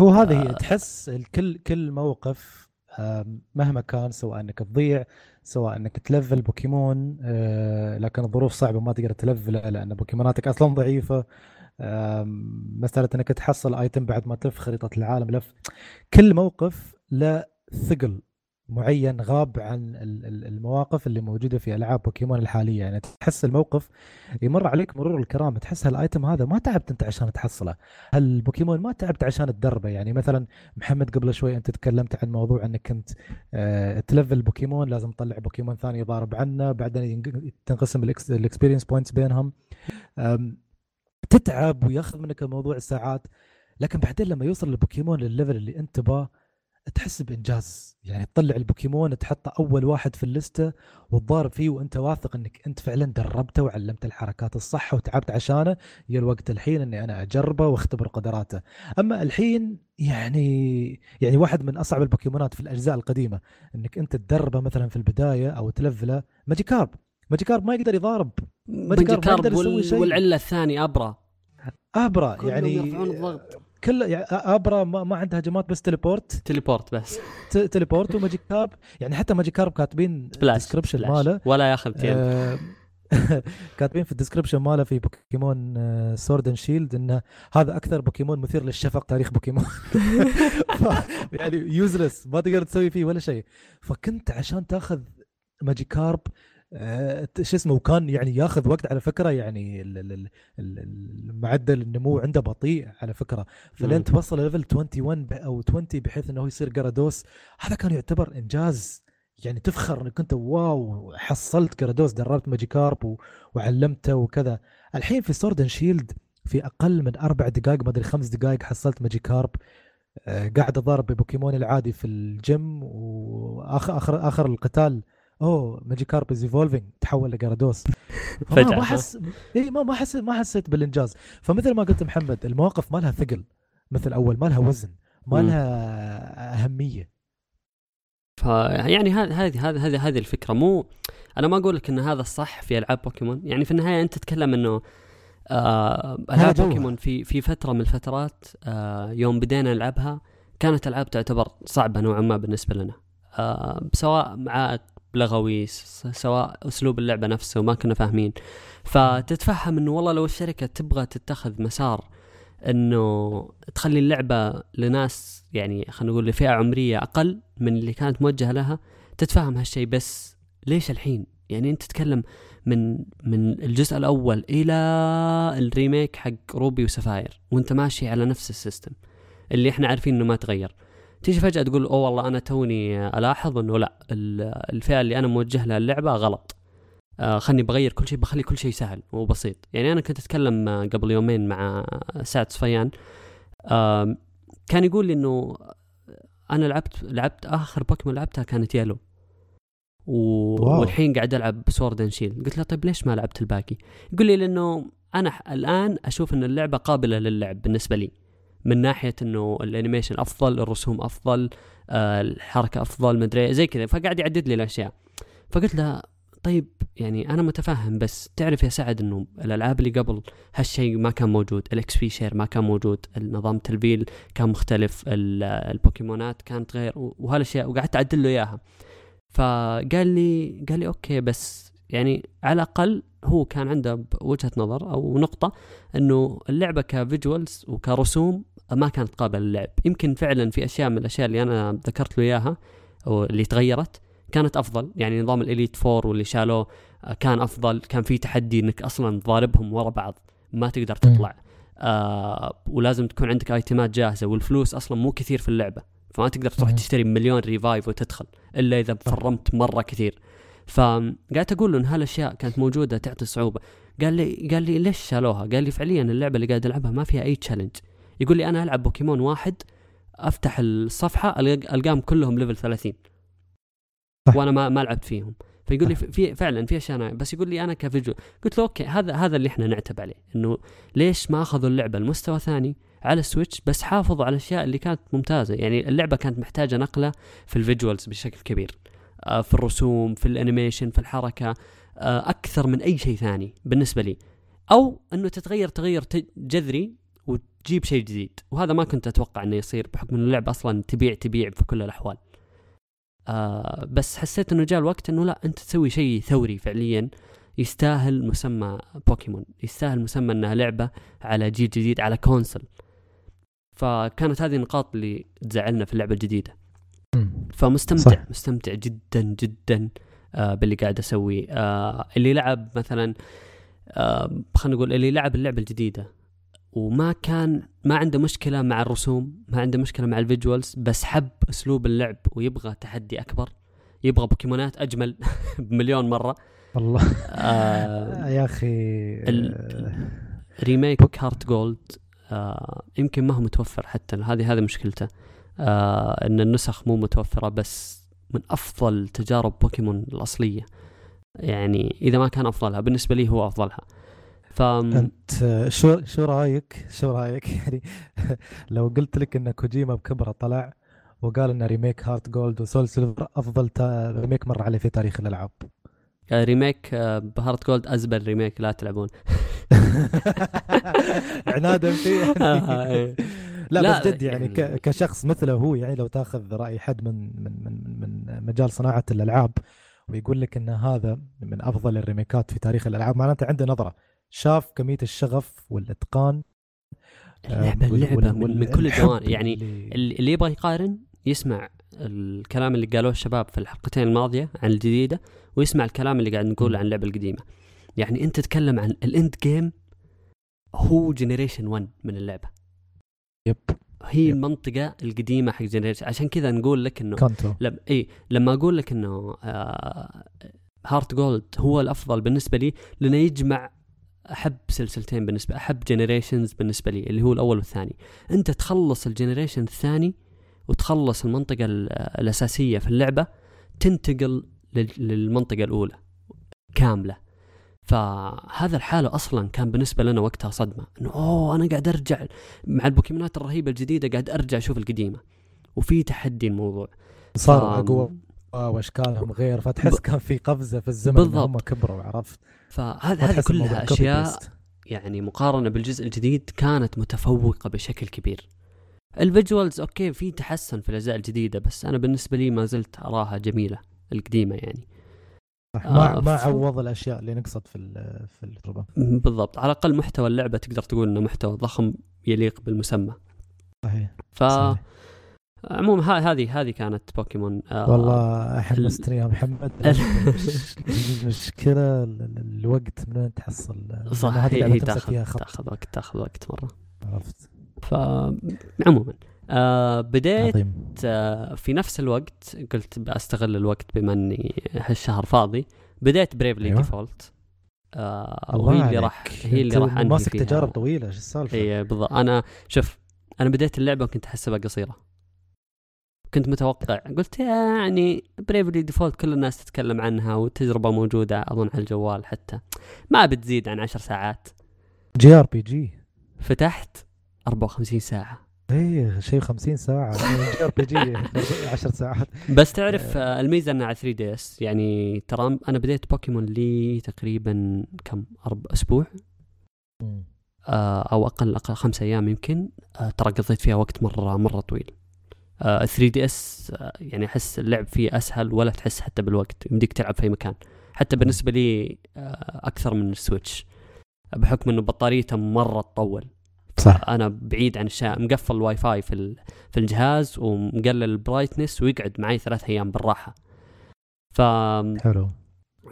هو هذه هي آه. تحس الكل كل موقف مهما كان سواء إنك تضيع سواء إنك تلفل بوكيمون آه، لكن الظروف صعبة ما تقدر تلفله لأن بوكيموناتك أصلا ضعيفة. مسألة إنك تحصل item بعد ما تلف خريطة العالم لف. كل موقف له ثقل. معين غاب عن ال- ال- المواقف اللي موجودة في ألعاب بوكيمون الحالية. يعني تحس الموقف يمر عليك مرور الكرام تحس هال item هذا ما تعبت أنت عشان تحصله. هالبوكيمون ما تعبت عشان تدربه. يعني مثلا محمد قبل شوي أنت تكلمت عن موضوع أنك كنت آه، تلفل بوكيمون لازم تطلع بوكيمون ثاني يضارب عنه بعدين تنقسم ال experience points بينهم. تتعب وياخذ منك الموضوع ساعات لكن بعدين لما يوصل البوكيمون للل level اللي أنت تباه تحس بإنجاز. يعني تطلع البوكيمون تحطه أول واحد في اللستة وتضارب فيه وأنت واثق إنك أنت فعلا دربته وعلمته الحركات الصح وتعبت عشانه. جا الوقت الحين إني أنا أجربه وأختبر قدراته. أما الحين يعني يعني واحد من أصعب البوكيمونات في الأجزاء القديمة إنك أنت تدربه مثلا في البداية أو تلفله. Magikarp Magikarp ما يقدر يضارب. Magikarp ما يقدر يسوي. شيء. والعلة الثانية Abra Abra يعني يرفعون الضغط. كل يعني Abra ما, ما عنده هجمات بس teleport. teleport بس. teleport و Magikarp يعني حتى Magikarp كاتبين splash ال description. ماله. ولا ياخذ team آه، كاتبين في ال description ماله في بوكيمون Sword and Shield انه هذا أكثر بوكيمون مثير للشفقة تاريخ بوكيمون. يعني useless ما تقدر تسوي فيه ولا شيء. فكنت عشان تاخذ Magikarp شو اسمه وكان يعني ياخذ وقت على فكرة يعني معدل النمو عنده بطيء على فكرة. فلين توصل level 21 ب- أو 20 بحيث إنه يصير Gyarados هذا كان يعتبر إنجاز. يعني تفخر إنك أنت wow حصلت Gyarados دربت Magikarp وعلمته وكذا. الحين في Sword Shield في أقل من أربع دقائق ما أدري خمس دقائق حصلت Magikarp آه، قاعد أضارب ببوكيمون العادي في الجيم واخر اخر آخر القتال أوه Magikarp is evolving تحول ل Gyarados فجأة، ما؟ حس اي ما ما حس ما حسيت بالإنجاز. فمثل ما قلت محمد المواقف ما لها ثقل. مثل أول ما لها وزن. ما. لها أهمية. ف يعني هذه هذه هذه هذه الفكرة. مو أنا ما أقول لك إن هذا الصح في ألعاب بوكيمون. يعني في النهاية أنت تتكلم إنه آه ألعاب. بوكيمون في في فترة من الفترات آه يوم بدينا نلعبها كانت ألعاب تعتبر صعبة نوعا ما بالنسبة لنا. آه سواء مع لغويا سواء أسلوب اللعبة نفسه ما كنا فاهمين. فتتفهم إنه والله لو الشركة تبغى تتخذ مسار إنه تخلي اللعبة لناس يعني خلينا نقول لفئة عمرية أقل من اللي كانت موجهة لها تتفهم هالشيء بس ليش الحين؟ يعني أنت تتكلم من من الجزء الأول إلى ال remake حق Ruby و Sapphire وأنت ماشي على نفس ال system. اللي إحنا عارفين إنه ما تغير. تيجي فجأة تقول أوه والله أنا توني ألاحظ إنه لا ال- الفئة اللي أنا موجه لها اللعبة غلط. آه خلني بغير كل شيء بخلي كل شيء سهل وبسيط. يعني أنا كنت أتكلم آه، قبل يومين مع سعد صفيان. كان يقول لي إنه أنا لعبت لعبت آخر بوكيمون لعبتها كانت Yellow و... واو. والحين قاعد ألعب Sword and Shield قلت له طيب ليش ما لعبت الباقي؟ يقول لي لأنه أنا الآن أشوف إن اللعبة قابلة للعب بالنسبة لي. من ناحية إنه ال animation أفضل الرسوم أفضل آه الحركة أفضل مدري زي كذا. فقاعد يعدد لي الأشياء. فقلت له طيب يعني أنا متفهم بس تعرف يا سعد إنه الألعاب اللي قبل هالشيء ما كان موجود. ال XP share ما كان موجود. النظام تلفيل كان مختلف. ال- البوكيمونات كانت غير وهالأشياء وقعدت أعدد له إياها. فقال لي قال لي okay بس يعني على الأقل هو كان عنده وجهة نظر أو نقطة إنه اللعبة ك visuals وكرسوم ما كانت قابلة للعب. يمكن فعلا في أشياء من الأشياء اللي أنا ذكرت له إياها أو اللي تغيرت كانت أفضل. يعني نظام ال Elite Four واللي شالوه آه، كان أفضل. كان في تحدي إنك أصلا تضاربهم ورا بعض. ما تقدر تطلع. آه ولازم تكون عندك ايتمات جاهزة والفلوس أصلا مو كثير في اللعبة. فما تقدر تروح. تشتري مليون revive وتدخل إلا إذا. فرمت مرة كثير. فقعدت أقول له إن هالأشياء كانت موجودة تعطي صعوبه قال لي قال لي ليش شالوها؟ قال لي فعليا اللعبة اللي قاعد ألعبها ما فيها أي challenge يقول لي أنا ألعب بوكيمون واحد أفتح الصفحة ألقاهم كلهم level 30 صح. وأنا ما ما لعبت فيهم. فيقول لي في فعلا في أشياء أنا- بس يقول لي أنا كفيديو قلت له okay هذا هذا اللي إحنا نعتب عليه إنه ليش ما أخذوا اللعبة لمستوى ثاني على ال Switch بس حافظوا على الأشياء اللي كانت ممتازة. يعني اللعبة كانت محتاجة نقلة في ال visuals بشكل كبير. آه، في الرسوم في ال animation في الحركة آه، أكثر من أي شيء ثاني بالنسبة لي. أو إنه تتغير تغير جذري وتجيب شيء جديد وهذا ما كنت أتوقع إنه يصير بحكم إن اللعبة أصلا تبيع تبيع في كل الأحوال آه بس حسيت إنه جاء الوقت إنه لا أنت تسوي شيء ثوري فعليا يستاهل مسمى بوكيمون يستاهل مسمى إنها لعبة على جيل جديد على console فكانت هذه النقاط اللي تزعلنا في اللعبة الجديدة. فمستمتع صح. صح. مستمتع جدا جدا آه باللي قاعد أسويه آه اللي لعب مثلا آه خلينا نقول اللي لعب اللعبة الجديدة وما كان ما عنده مشكلة مع الرسوم ما عنده مشكلة مع ال visuals بس حب أسلوب اللعب ويبغى تحدي أكبر. يبغى بوكيمونات أجمل بمليون مرة. والله. آه يا أخي آه، remake HeartGold آه يمكن ما هو متوفر حتى هذه هذه مشكلته. آه إن النسخ مو متوفرة بس من أفضل تجارب بوكيمون الأصلية. يعني إذا ما كان أفضلها بالنسبة لي هو أفضلها. ف أنت آه، شو شو رأيك؟ شو رأيك؟ يعني لو قلت لك إن كوجيما بكبره طلع وقال ان remake HeartGold و SoulSilver أفضل تا... remake مر عليه في تاريخ الألعاب. آه، remake آه ب HeartGold أزبل remake لا تلعبون. عنادا فيه. آه، إيه. لا, لا، بس جد يعني. يعني- كشخص مثله هو يعني لو تاخذ رأي حد من من من من مجال صناعة الألعاب ويقول لك إن هذا من أفضل الريميكات في تاريخ الألعاب معناته عنده نظرة. شاف كمية الشغف والإتقان اللعبه وال- اللعبه وال- من, من كل الجوانب. يعني اللي- اللي يبغى يقارن يسمع الكلام اللي قالوه الشباب في الحلقتين الماضية عن الجديدة ويسمع الكلام اللي قاعد نقوله عن اللعبة القديمة. يعني أنت تتكلم عن ال end game هو generation 1 من اللعبة. yep. هي yep. المنطقة القديمة حق generation عشان كذا نقول لك إنه لما إي لما أقول لك إنه آه HeartGold هو الأفضل بالنسبة لي لأنه يجمع أحب سلسلتين بالنسبة أحب generations بالنسبة لي اللي هو الأول والثاني. أنت تخلص ال generation الثاني وتخلص المنطقة ال- الأساسية في اللعبة تنتقل لل- للمنطقة الأولى كاملة. فهذا الحالة أصلا كان بالنسبة لنا وقتها صدمة إنه أوه أنا قاعد أرجع مع البوكيمونات الرهيبة الجديدة قاعد أرجع أشوف القديمة. وفي تحدي الموضوع. صاروا ف- أقوى. وأشكالهم غير فتحس كان في قفزة في الزمن بالضبط. هم كبروا عرفت فهذه ما هذه كلها أشياء. يعني مقارنة بالجزء الجديد كانت متفوقة بشكل كبير ال visuals okay في تحسن في الأجزاء الجديدة بس أنا بالنسبة لي ما زلت أراها جميلة القديمة يعني صح. آه، ما ما عوض الأشياء اللي نقصت في في التجربة بالضبط على الأقل محتوى اللعبة تقدر تقول إنه محتوى ضخم يليق بالمسمى صحيح ف صحيح. عموما هذه هذه كانت بوكيمون آه والله حمستني يا محمد ال- المش- المشكلة ال- ال- الوقت من وين تحصل؟ صح هذه هي, هي تاخذ تأخذ وقت تأخذ وقت مرة. عرفت. فعموما آه بديت عظيم. آه، في نفس الوقت قلت بستغل الوقت بما إني هالشهر فاضي بديت Bravely أيوة. Default آه وهي اللي. راح هي اللي راح ماسك تجارب طويلة إيش السالفة؟ هي بالضبط أنا شوف أنا بديت اللعبة وكنت أحسبها قصيرة. كنت متوقع. قلت يعني Bravely Default كل الناس تتكلم عنها والتجربه موجودة أظن على الجوال حتى. ما بتزيد عن عشر ساعات. JRPG. فتحت 54 ساعة. إيه شيء 50 ساعة. JRPG 10 ساعات. بس تعرف آه، الميزة إنها على 3DS. يعني ترى أنا بديت بوكيمون لي تقريبا كم؟ أربع أسبوع. آه، أو أقل أقل خمس أيام يمكن. آه، ترى قضيت فيها وقت مرة مرة طويل. 3DS يعني أحس اللعب فيه أسهل ولا تحس حتى بالوقت يمديك تلعب في أي مكان. حتى بالنسبة لي أكثر من ال Switch بحكم إنه بطاريته مرة تطول. صح. أنا بعيد عن الشارع مقفل الواي فاي في في الجهاز ومقلل ال brightness ويقعد معي ثلاث أيام بالراحة. ف حلو.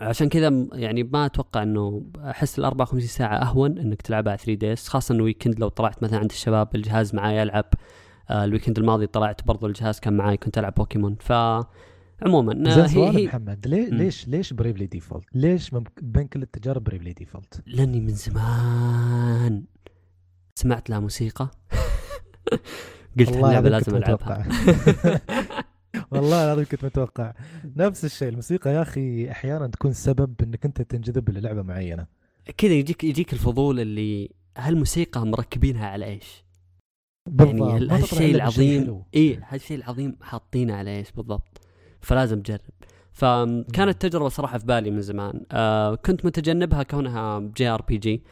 عشان كذا يعني ما أتوقع إنه أحس ال 54 ساعة أهون إنك تلعبها 3DS خاصة إنه weekend لو طلعت مثلا عند الشباب الجهاز معاي العب آه ال weekend الماضي طلعت برضو الجهاز كان معاي كنت ألعب بوكيمون. ف عموما زين سؤال هي محمد ليه ليش ليش Bravely Default؟ ليش بين كل التجارب Bravely Default؟ لأني من زمان سمعت لها موسيقى. قلت اللعبه لازم ألعبها. والله العظيم كنت متوقع. نفس الشيء الموسيقى يا أخي أحيانا تكون سبب إنك أنت تنجذب للعبة معينة. كذا يجيك يجيك الفضول اللي هالموسيقى مركبينها على إيش؟ بالضبط يعني هالشيء العظيم؟ إي هالشيء العظيم حاطينه على إيش بالضبط؟ فلازم تجرب. فكانت تجربة صراحة في بالي من زمان. آه كنت متجنبها كونها JRPG.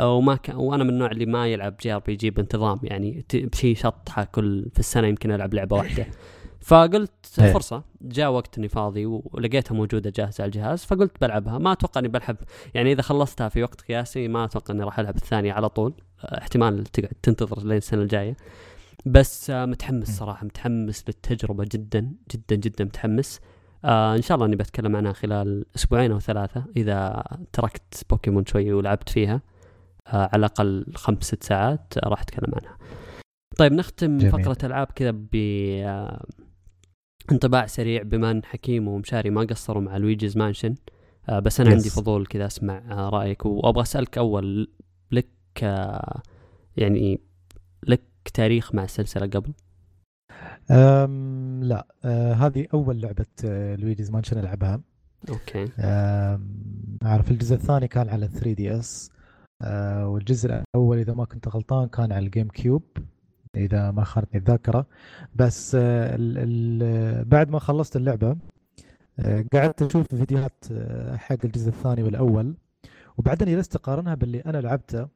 وما كان وأنا من النوع اللي ما يلعب JRPG بانتظام يعني بشي شطحة كل في السنة يمكن ألعب لعبة واحدة. فقلت إيه. فرصة. جاء وقت اني فاضي ولقيتها موجودة جاهزة على الجهاز فقلت بلعبها. ما أتوقع إني بلعب يعني إذا خلصتها في وقت قياسي ما أتوقع إني راح ألعب الثانية على طول. احتمال تقعد تنتظر لين السنة الجاية بس متحمس صراحة متحمس للتجربه جدا جدا جدا متحمس آه إن شاء الله إني بتكلم عنها خلال أسبوعين أو ثلاثة إذا تركت بوكيمون شوي ولعبت فيها آه، على الأقل خمس ست ساعات راح أتكلم عنها. طيب نختم جميل. فقرة ألعاب كذا ب آه، انطباع سريع بما ان حكيم ومشاري ما قصروا مع Luigi's Mansion آه، بس أنا yes. عندي فضول كذا أسمع رأيك وأبغى أسألك أول لك يعني لك تاريخ مع السلسله قبل؟ أم لا. أه هذه أول لعبة Luigi's Mansion ألعبها. okay. اعرف الجزء الثاني كان على 3DS. آه، والجزء الأول إذا ما كنت غلطان كان على ال GameCube إذا ما خانتني الذاكرة. بس آه، ال ال بعد ما خلصت اللعبة آه، قعدت أشوف فيديوهات حق الجزء الثاني والأول. وبعدين جلست أقارنها باللي أنا لعبته.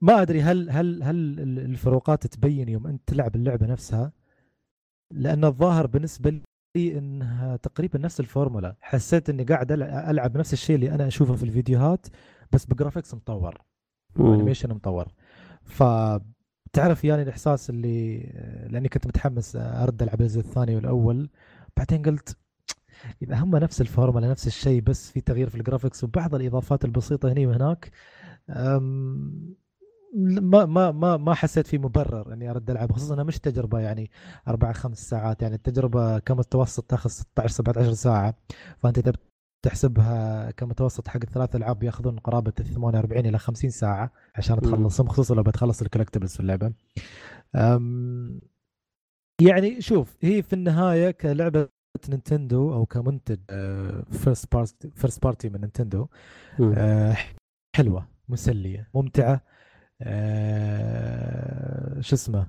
ما أدري هل هل هل الفروقات تبين يوم أنت تلعب اللعبة نفسها؟ لأن الظاهر بالنسبة لي إنها تقريبا نفس الفورمولا. حسيت إني قاعد ألعب نفس الشيء اللي أنا أشوفه في الفيديوهات بس ب graphics مطور. animation مطور. فتعرف يعني الإحساس اللي لأني كنت متحمس أرد العب الجزء الثاني والأول. بعدين قلت إذا هم نفس الفورمولا نفس الشيء بس في تغيير في ال graphics وبعض الإضافات البسيطة هنا وهناك ما ما ما ما حسيت في مبرر إني أرد ألعب خصوصا إنها مش تجربة يعني أربع خمس ساعات يعني التجربة كمتوسط تاخذ 16 17 ساعة فأنت اذا تحسبها كمتوسط حق الثلاث ألعاب ياخذون قرابة 48 إلى 50 ساعة عشان تخلصهم خصوصا لو بتخلص ال collectibles في اللعبة. يعني شوف هي في النهاية كلعبة نينتندو أو كمنتج first party first party من نينتندو آه، حلوة. مسلية ممتعة. آه، شو اسمه؟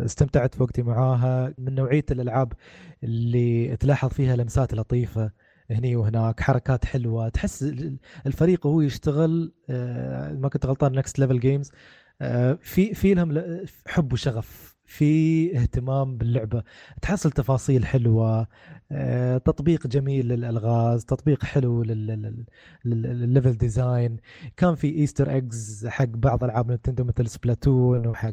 استمتعت في وقتي معاها. من نوعية الألعاب اللي تلاحظ فيها لمسات لطيفة هني وهناك حركات حلوة. تحس الفريق وهو يشتغل آه، ما كنت غلطان Next Level Games في في لهم حب وشغف. في اهتمام باللعبة. تحصل تفاصيل حلوة آه، تطبيق جميل للألغاز تطبيق حلو للل level design كان في Easter eggs حق بعض ألعاب Nintendo مثل Splatoon وحق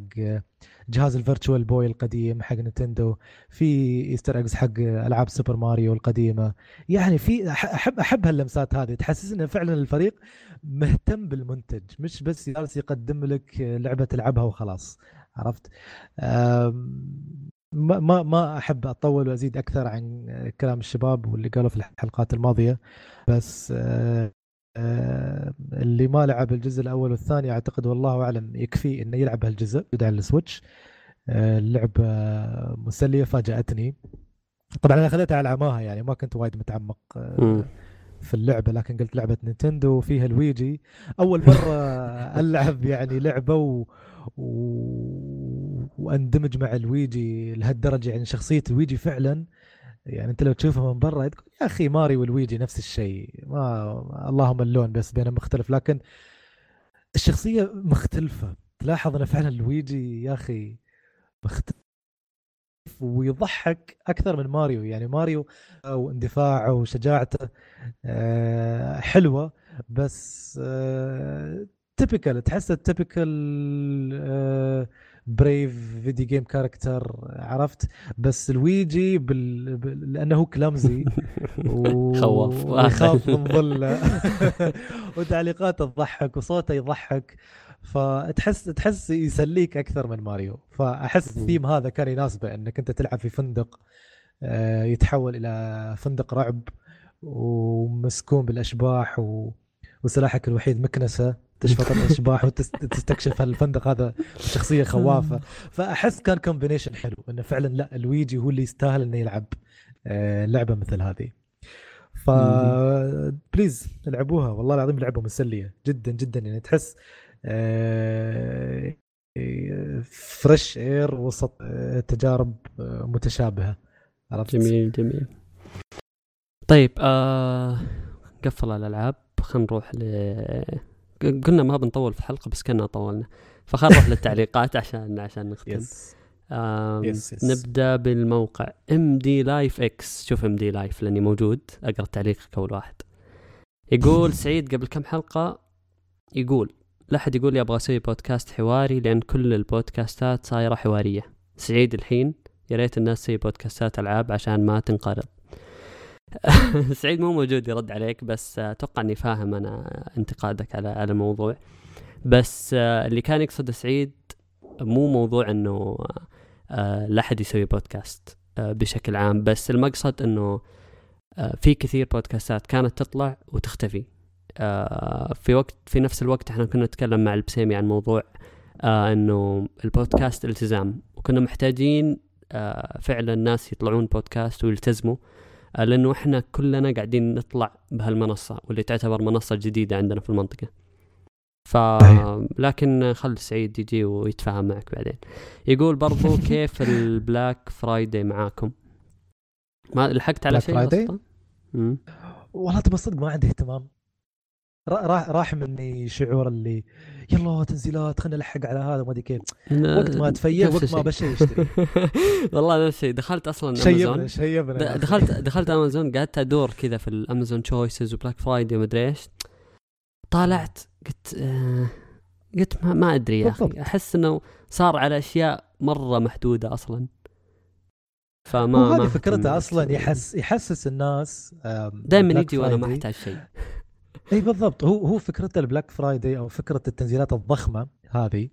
جهاز ال Virtual Boy القديم حق Nintendo في Easter eggs حق ألعاب Super Mario القديمة. يعني في أحب أحب هاللمسات هذه. تحسس إن فعلا الفريق مهتم بالمنتج مش بس جالس يقدم لك لعبة تلعبها وخلاص. عرفت؟ ما ما ما أحب أطول وأزيد أكثر عن كلام الشباب واللي قالوا في الحلقات الماضية بس آه، آه، اللي ما لعب الجزء الأول والثاني أعتقد والله أعلم يكفي إنه يلعب هالجزء على السويتش. آه، اللعبة مسلية فاجأتني. طبعا أنا خذيتها على عماها يعني ما كنت وايد متعمق. في اللعبة لكن قلت لعبة Nintendo وفيها لويجي أول مرة ألعب يعني لعبة و... و... واندمج مع لويجي لهالدرجة يعني شخصية الويجي فعلا يعني أنت لو تشوفها من برا تقول يا أخي ماريو ولويجي نفس الشيء ما اللهم اللون بس بينهم مختلف. لكن الشخصية مختلفة. تلاحظ إن فعلا لويجي يا أخي مختلف ويضحك أكثر من ماريو. يعني ماريو واندفاعه وشجاعته آه، حلوة بس typical تحسه typical brave video game character عرفت؟ بس لويجي بال... بال... لأنه هو clumsy و... خواف. ويخاف من ظله. وتعليقاته تضحك وصوته يضحك. فتحس تحس يسليك أكثر من ماريو. فأحس الثيم هذا كان يناسبه إنك أنت تلعب في فندق آه، يتحول إلى فندق رعب ومسكون بالأشباح و... وسلاحك الوحيد مكنسة. تشفط الاشباح وتستكشف الفندق هذا شخصيه خوافة. فأحس كان combination حلو إنه فعلا لا لويجي هو اللي يستاهل إنه يلعب آه، لعبة مثل هذه. ف please العبوها والله العظيم لعبه مسلية جدا جدا. يعني تحس fresh air وسط آه، تجارب آه، متشابهة. عرفت؟ جميل جميل. طيب آه قفل الألعاب. خلينا نروح ل قلنا ما بنطول في الحلقة بس كنا طولنا. فخلينا نروح للتعليقات عشان عشان نختم. آم، yes yes. نبدأ بالموقع. ام دي لايف إكس شوف ام دي لايف لأني موجود. أقرأ تعليقك اول واحد. يقول سعيد قبل كم حلقة يقول لا أحد يقول لي أبغى أسوي بودكاست حواري لأن كل البودكاستات صايرة حوارية. سعيد الحين يا ريت الناس تسوي بودكاستات ألعاب عشان ما تنقرض. سعيد مو موجود يرد عليك بس أتوقع إني فاهم أنا انتقادك على على الموضوع. بس اللي كان يقصده سعيد مو موضوع إنه آه، لا أحد يسوي بودكاست آه، بشكل عام بس المقصد إنه آه، في كثير بودكاستات كانت تطلع وتختفي. في وقت في نفس الوقت إحنا كنا نتكلم مع البسيمي عن موضوع إنه البودكاست إلتزام وكنا محتاجين فعلا ناس يطلعون بودكاست ويلتزموا. لأنه إحنا كلنا قاعدين نطلع بهالمنصة واللي تعتبر منصة جديدة عندنا في المنطقة. ف. لكن خل سعيد يجي ويتفاهم معك بعدين. يقول برضو كيف ال Black Friday معاكم؟ ما لحقت على شيء. والله تبي صدق ما عندي اهتمام. راح راح مني شعور اللي يلا تنزيلات خلينا نلحق على هذا ما أدري كيف. وقت ما اتفيق نفس وقت ما. أبي شي اشتري والله نفس الشيء. دخلت أصلا امازون شيبنا. دخلت دخلت امازون قعدت أدور كذا في ال Amazon Choices و Black Friday ومدري إيش. طالعت قلت آه قلت ما, ما أدري يا أخي. أحس إنه صار على أشياء مرة محدودة أصلا. فما هذه فكرته اهتم. أصلا يحس يحسس الناس دائما يجي وأنا ما. أحتاج شيء. إي بالضبط. هو هو فكرته ال Black Friday أو فكرة التنزيلات الضخمة هذه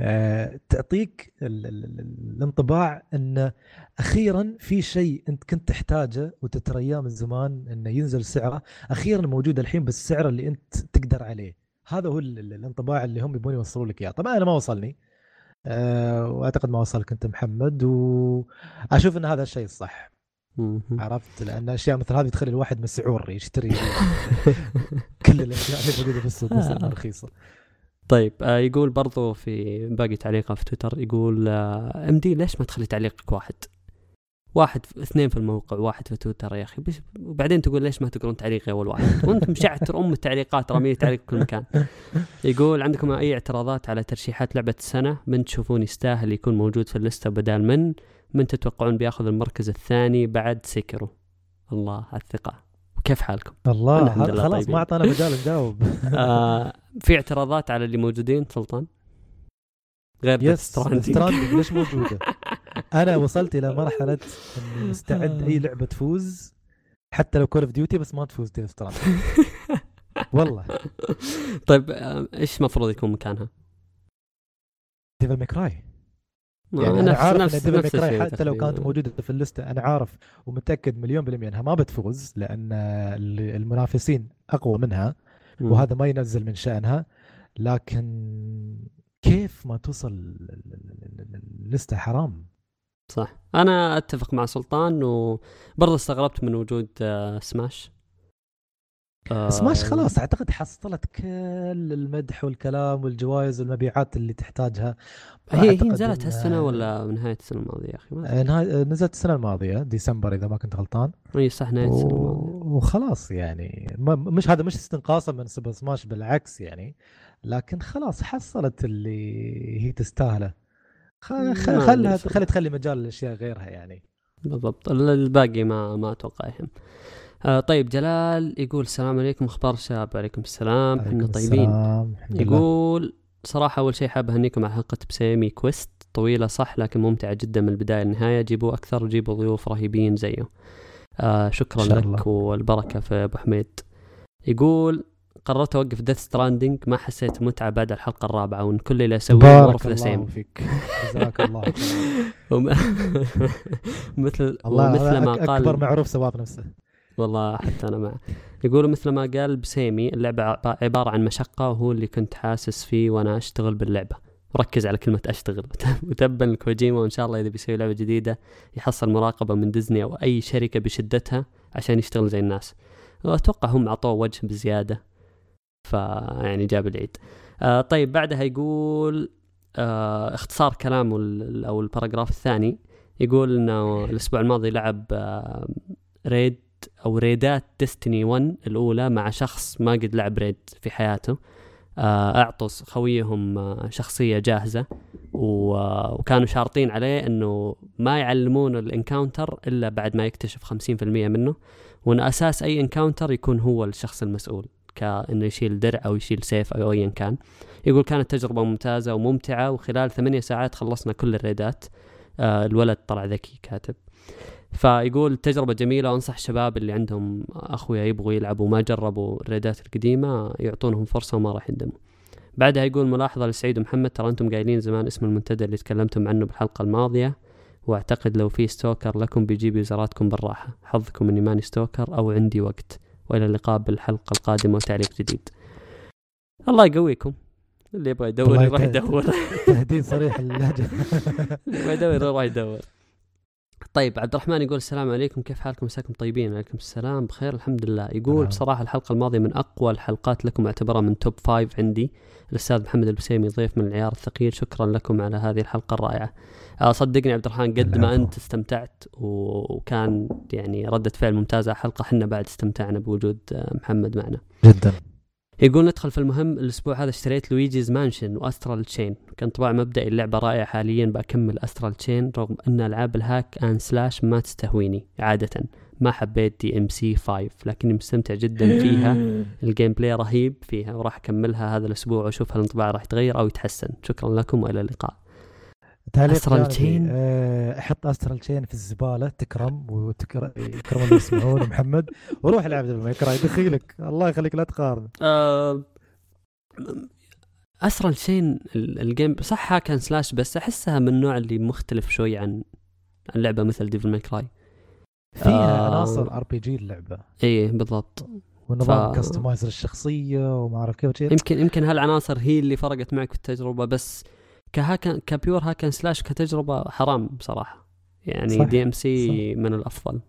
آه، تعطيك ال- ال- ال- الانطباع إن أخيرا في شيء أنت كنت تحتاجه وتترياه من زمان إنه ينزل سعره أخيرا موجود الحين بالسعر اللي أنت تقدر عليه. هذا هو ال- ال- الانطباع اللي هم يبون يوصلوا لك إياه. طبعا أنا ما وصلني أه وأعتقد ما وصلك أنت محمد واشوف إن هذا الشيء الصح. عرفت؟ لأن أشياء مثل هذه تخلي الواحد مسعور يشتري كل الأشياء اللي موجودة في السوق بس رخيصة. طيب آه يقول برضو في باقي تعليقه في تويتر يقول آه إم دي ليش ما تخلي تعليقك واحد؟ واحد اثنين في الموقع واحد في تويتر يا أخي. بس وبعدين تقول ليش ما تقرون تعليقي أول واحد؟ وأنت مشعتر أم التعليقات رامي تعليق في كل مكان. يقول عندكم أي اعتراضات على ترشيحات لعبة السنة؟ من تشوفون يستاهل يكون موجود في اللستة بدال من؟ من تتوقعون بياخذ المركز الثاني بعد Sekiro الله على الثقة. وكيف حالكم؟ الله الحمد لله خلاص. ما أعطانا مجال نجاوب. آه في اعتراضات على اللي موجودين سلطان؟ غير Death Stranding ليش موجودة؟ أنا وصلت إلى مرحلة إني مستعد أي لعبة تفوز حتى لو Call of Duty بس ما تفوز Death Stranding والله. طيب آه، إيش المفروض يكون مكانها؟ Devil May Cry يعني أنا عارف إن Devil نفس May Cry الشيء حتى لو كانت. موجودة في اللسته أنا عارف ومتأكد مليون بالمية إنها ما بتفوز لأن ال- المنافسين أقوى منها. وهذا ما ينزل من شأنها لكن كيف ما توصل اللسته حرام صح أنا أتفق مع سلطان وبرضه استغربت من وجود آه، سماش سماش خلاص أعتقد حصلت كل المدح والكلام والجوائز والمبيعات اللي تحتاجها. هي هي نزلت هالسنة ولا نهاية السنة الماضية يا أخي؟ ما آه، نزلت السنة الماضية ديسمبر إذا ما كنت غلطان. إي صح نهاية السنة الماضية. وخلاص يعني مش هذا مش استنقاصا من سوبر سماش بالعكس يعني. لكن خلاص حصلت اللي هي تستاهله. خل خلها خلي تخلي مجال لاشياء غيرها يعني. بالضبط الباقي ما ما أتوقع يهم. آه طيب جلال يقول السلام عليكم أخبار الشباب وعليكم السلام إحنا طيبين. يقول صراحة أول شيء حاب أهنيكم على حلقة بسيمي كويست. طويلة صح لكن ممتعة جدا من البداية للنهاية. جيبوا أكثر وجيبوا ضيوف رهيبين زيه آه شكرا لك الله. والبركة في أبو حميد. يقول قررت أوقف Death Stranding ما حسيت متعة بعد الحلقة الرابعة وإن كل اللي أسويه more the same فيك. جزاك الله مثل الله مثل ما قال أكبر معروف ثواب نفسه. والله حتى أنا معه يقولوا مثل ما قال بسيمي اللعبة عبارة عن مشقة وهو اللي كنت حاسس فيه وأنا أشتغل باللعبة. ركز على كلمة أشتغل. وتبا لكوجيما وإن شاء الله إذا بيسوي لعبة جديدة يحصل مراقبة من ديزني أو أي شركة بشدتها عشان يشتغل زي الناس. واتوقع هم أعطوه وجه بزيادة فيعني جاب العيد. آه طيب بعدها يقول آه اختصار كلامه أو ال paragraph الثاني. يقول إنه الأسبوع الماضي لعب آه raid أو raid ات Destiny 1 الأولى مع شخص ما قد لعب raid في حياته. آه أعطوا خويهم آه شخصية جاهزة وكانوا شارطين عليه إنه ما يعلمون ال encounter إلا بعد ما يكتشف 50% منه. وان أساس أي encounter يكون هو الشخص المسؤول كانه يشيل درع أو يشيل سيف أو ايا كان. يقول كانت تجربة ممتازة وممتعة وخلال ثمانية ساعات خلصنا كل الريدات. آه الولد طلع ذكي كاتب. فيقول تجربة جميلة وانصح الشباب اللي عندهم أخويا يبغوا يلعبوا ما جربوا الريدات القديمة يعطونهم فرصة وما راح يندموا. بعدها يقول ملاحظة لسعيد ومحمد ترى أنتم قايلين زمان اسم المنتدى اللي تكلمتم عنه بالحلقة الماضية وأعتقد لو في stalker لكم بيجيب يوزراتكم بالراحة. حظكم إني ماني stalker أو عندي وقت. وإلى اللقاء بالحلقة القادمة وتعليق جديد. الله يقويكم. اللي يبغى يدور يروح يدور. تهديد صريح اللهجة. اللي يبغى يدور يروح يدور. طيب عبد الرحمن يقول السلام عليكم كيف حالكم؟ مساكم طيبين عليكم السلام بخير الحمد لله. يقول نعم. بصراحة الحلقة الماضية من أقوى الحلقات لكم اعتبرها من توب فايف عندي. الأستاذ محمد البسيمي ضيف من العيار الثقيل شكرا لكم على هذه الحلقة الرائعة. آه، صدقني عبد الرحمن قد ما أنت استمتعت وكان يعني ردة فعل ممتازة الحلقة حنا بعد استمتعنا بوجود آه، محمد معنا. جدا. يقول ندخل في المهم الأسبوع هذا اشتريت Luigi's Mansion و Astral Chain. كانطباع مبدئي اللعبة رائعة حاليا بكمل Astral Chain رغم أن ألعاب ال hack and slash ما تستهويني عادة. ما حبيت DMC 5 لكني مستمتع جدا فيها. ال gameplay رهيب فيها وراح أكملها هذا الأسبوع وأشوف هل الانطباع راح يتغير أو يتحسن. شكرا لكم وإلى اللقاء. تعليق Astral Chain آه، حط Astral Chain في الزبالة. تكرم وتكرم اللي يسمعون. محمد وروح العب Devil May Cry دخيلك. الله يخليك لا تقارن. Astral Chain ال game صح hack and slash بس أحسها من النوع اللي مختلف شوي عن عن لعبة مثل Devil May Cry فيها آه عناصر RPG اللعبه إيه بالضبط. ونظام ف... customize الشخصية وما أعرف كيف. يمكن يمكن هالعناصر هي اللي فرقت معك في التجربة بس كهاكن كبيور هاكن سلاش كتجربة حرام بصراحة. يعني DMC من الأفضل.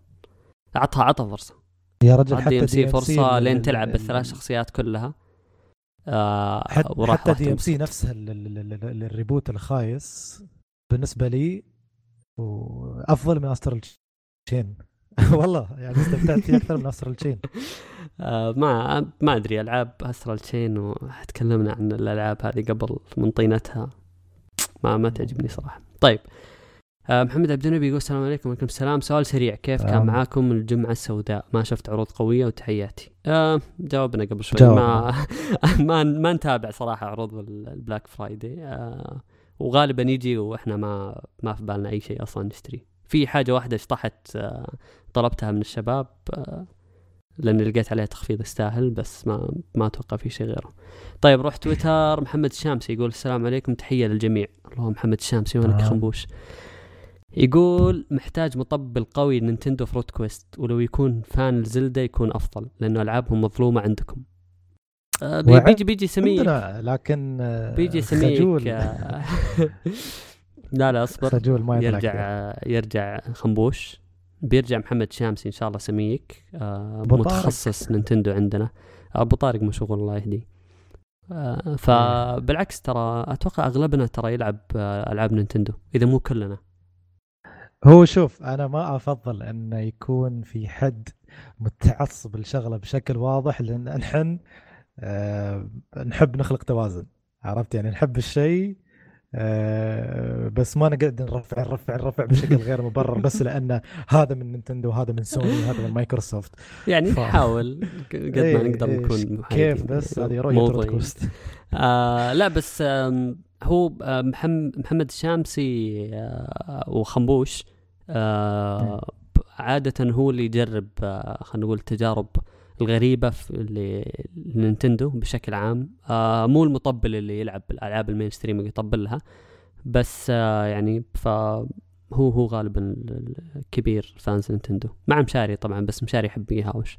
اعطها عطها فرصة. يا رجل حتى DMC فرصة لين تلعب بالثلاث شخصيات كلها. آه حتى, حتى دي ام سي نفسها ال reboot الخايس بالنسبة لي افضل من Astral Chain. والله يعني استمتعت فيه أكثر من أسترال تشين. آه ما ما أدري ألعاب Astral Chain وتكلمنا عن الألعاب هذه قبل من طينتها. ما ما تعجبني صراحة. طيب. آه محمد عبد النبي يقول السلام عليكم. وعليكم السلام. سؤال سريع. كيف كان آم. معاكم الجمعة السوداء؟ ما شفت عروض قوية وتحياتي. آه جاوبنا قبل شوي. جاوب. ما ما ما نتابع صراحة عروض البلاك فرايدي. آه وغالبا يجي وإحنا ما ما في بالنا أي شيء أصلا نشتري. في حاجة واحدة اشطحت آه طلبتها من الشباب آه لاني لقيت عليها تخفيض يستاهل بس ما ما أتوقع في شيء غيره. طيب روح تويتر محمد الشامسي يقول السلام عليكم تحية للجميع. الله محمد الشامسي وينك. خنبوش؟ يقول محتاج مطبل قوي نينتندو في روت كويست ولو يكون fan ل Zelda يكون أفضل لأنه ألعابهم مظلومة عندكم. آه بيجي بيجي سميك لكن آه، بيجي سميك خجول لا لا أصبر خجول ما يرجع. يرجع خنبوش بيرجع محمد شامسي إن شاء الله سميك. آه. متخصص نينتندو عندنا. أبو طارق مشغول الله يهديه. آه فبالعكس ترى أتوقع أغلبنا ترى يلعب آه ألعاب نينتندو إذا مو كلنا. هو شوف أنا ما أفضل انه يكون في حد متعصب لشغلة بشكل واضح لأن نحن آه نحب نخلق توازن عرفت؟ يعني نحب الشيء آه بس ما نقعد نرفع نرفع نرفع بشكل غير مبرر بس لأن هذا من نينتندو وهذا من سوني وهذا من مايكروسوفت يعني ف- نحاول قد ما إيه، نقدر نكون كيف. بس هذه رؤية موضوعيين. روت كويست آه لا بس هو آه محمد الشامسي آه وخنبوش آه عادة هو اللي يجرب خلينا نقول التجارب الغريبة في لنينتندو بشكل عام. آه مو المطبل اللي يلعب الألعاب ال mainstream يطبل لها بس آه يعني فهو هو غالبا ال- الكبير fans نينتندو. مع مشاري طبعا بس مشاري يحب يهاوش.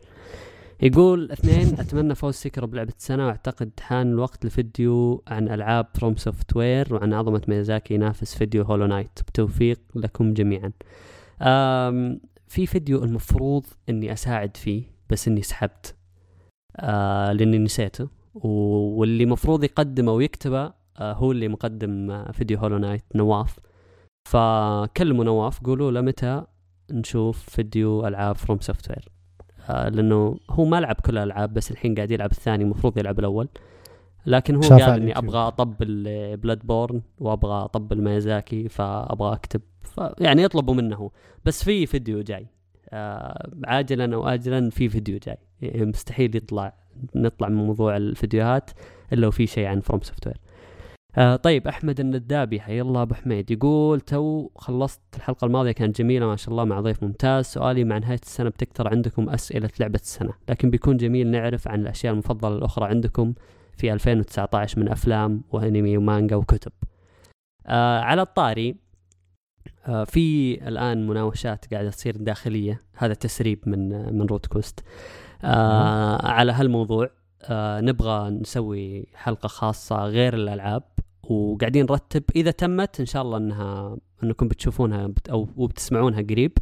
يقول اثنين أتمنى فوز Sekiro بلعبة السنة وأعتقد حان الوقت لفيديو عن ألعاب FromSoftware وعن عظمة ميازاكي ينافس فيديو Hollow Knight بالتوفيق لكم جميعا. في فيديو المفروض إني أساعد فيه. بس إني سحبت. آه لأني نسيته واللي مفروض يقدمه ويكتبه آه هو اللي مقدم آه فيديو Hollow Knight نواف. فكلموا نواف قولوا له متى نشوف فيديو ألعاب FromSoftware آه لأنه هو ما لعب كل الألعاب بس الحين قاعد يلعب الثاني المفروض يلعب الأول. لكن هو قال إني. أبغى اطبل Bloodborne وأبغى اطبل ميازاكي فأبغى أكتب. ف يعني يطلبوا منه. بس في فيديو جاي. عاجلا أو اجلا في فيديو جاي. يعني مستحيل يطلع نطلع من موضوع الفيديوهات إلا وفي شيء عن FromSoftware آه طيب أحمد الندابي حي الله أبو حميد يقول تو خلصت الحلقة الماضية كانت جميلة ما شاء الله مع ضيف ممتاز. سؤالي مع نهاية السنة بتكتر عندكم أسئلة لعبة السنة لكن بيكون جميل نعرف عن الأشياء المفضلة الأخرى عندكم في 2019 من أفلام وأنمي ومانجا وكتب. آه على الطاري آه في الآن مناوشات قاعدة تصير داخلية. هذا تسريب من آه من روت كويست آه على هالموضوع آه نبغى نسوي حلقة خاصة غير الألعاب وقاعدين نرتب. إذا تمت إن شاء الله إنها إنكم بتشوفونها بت أو وبتسمعونها قريب.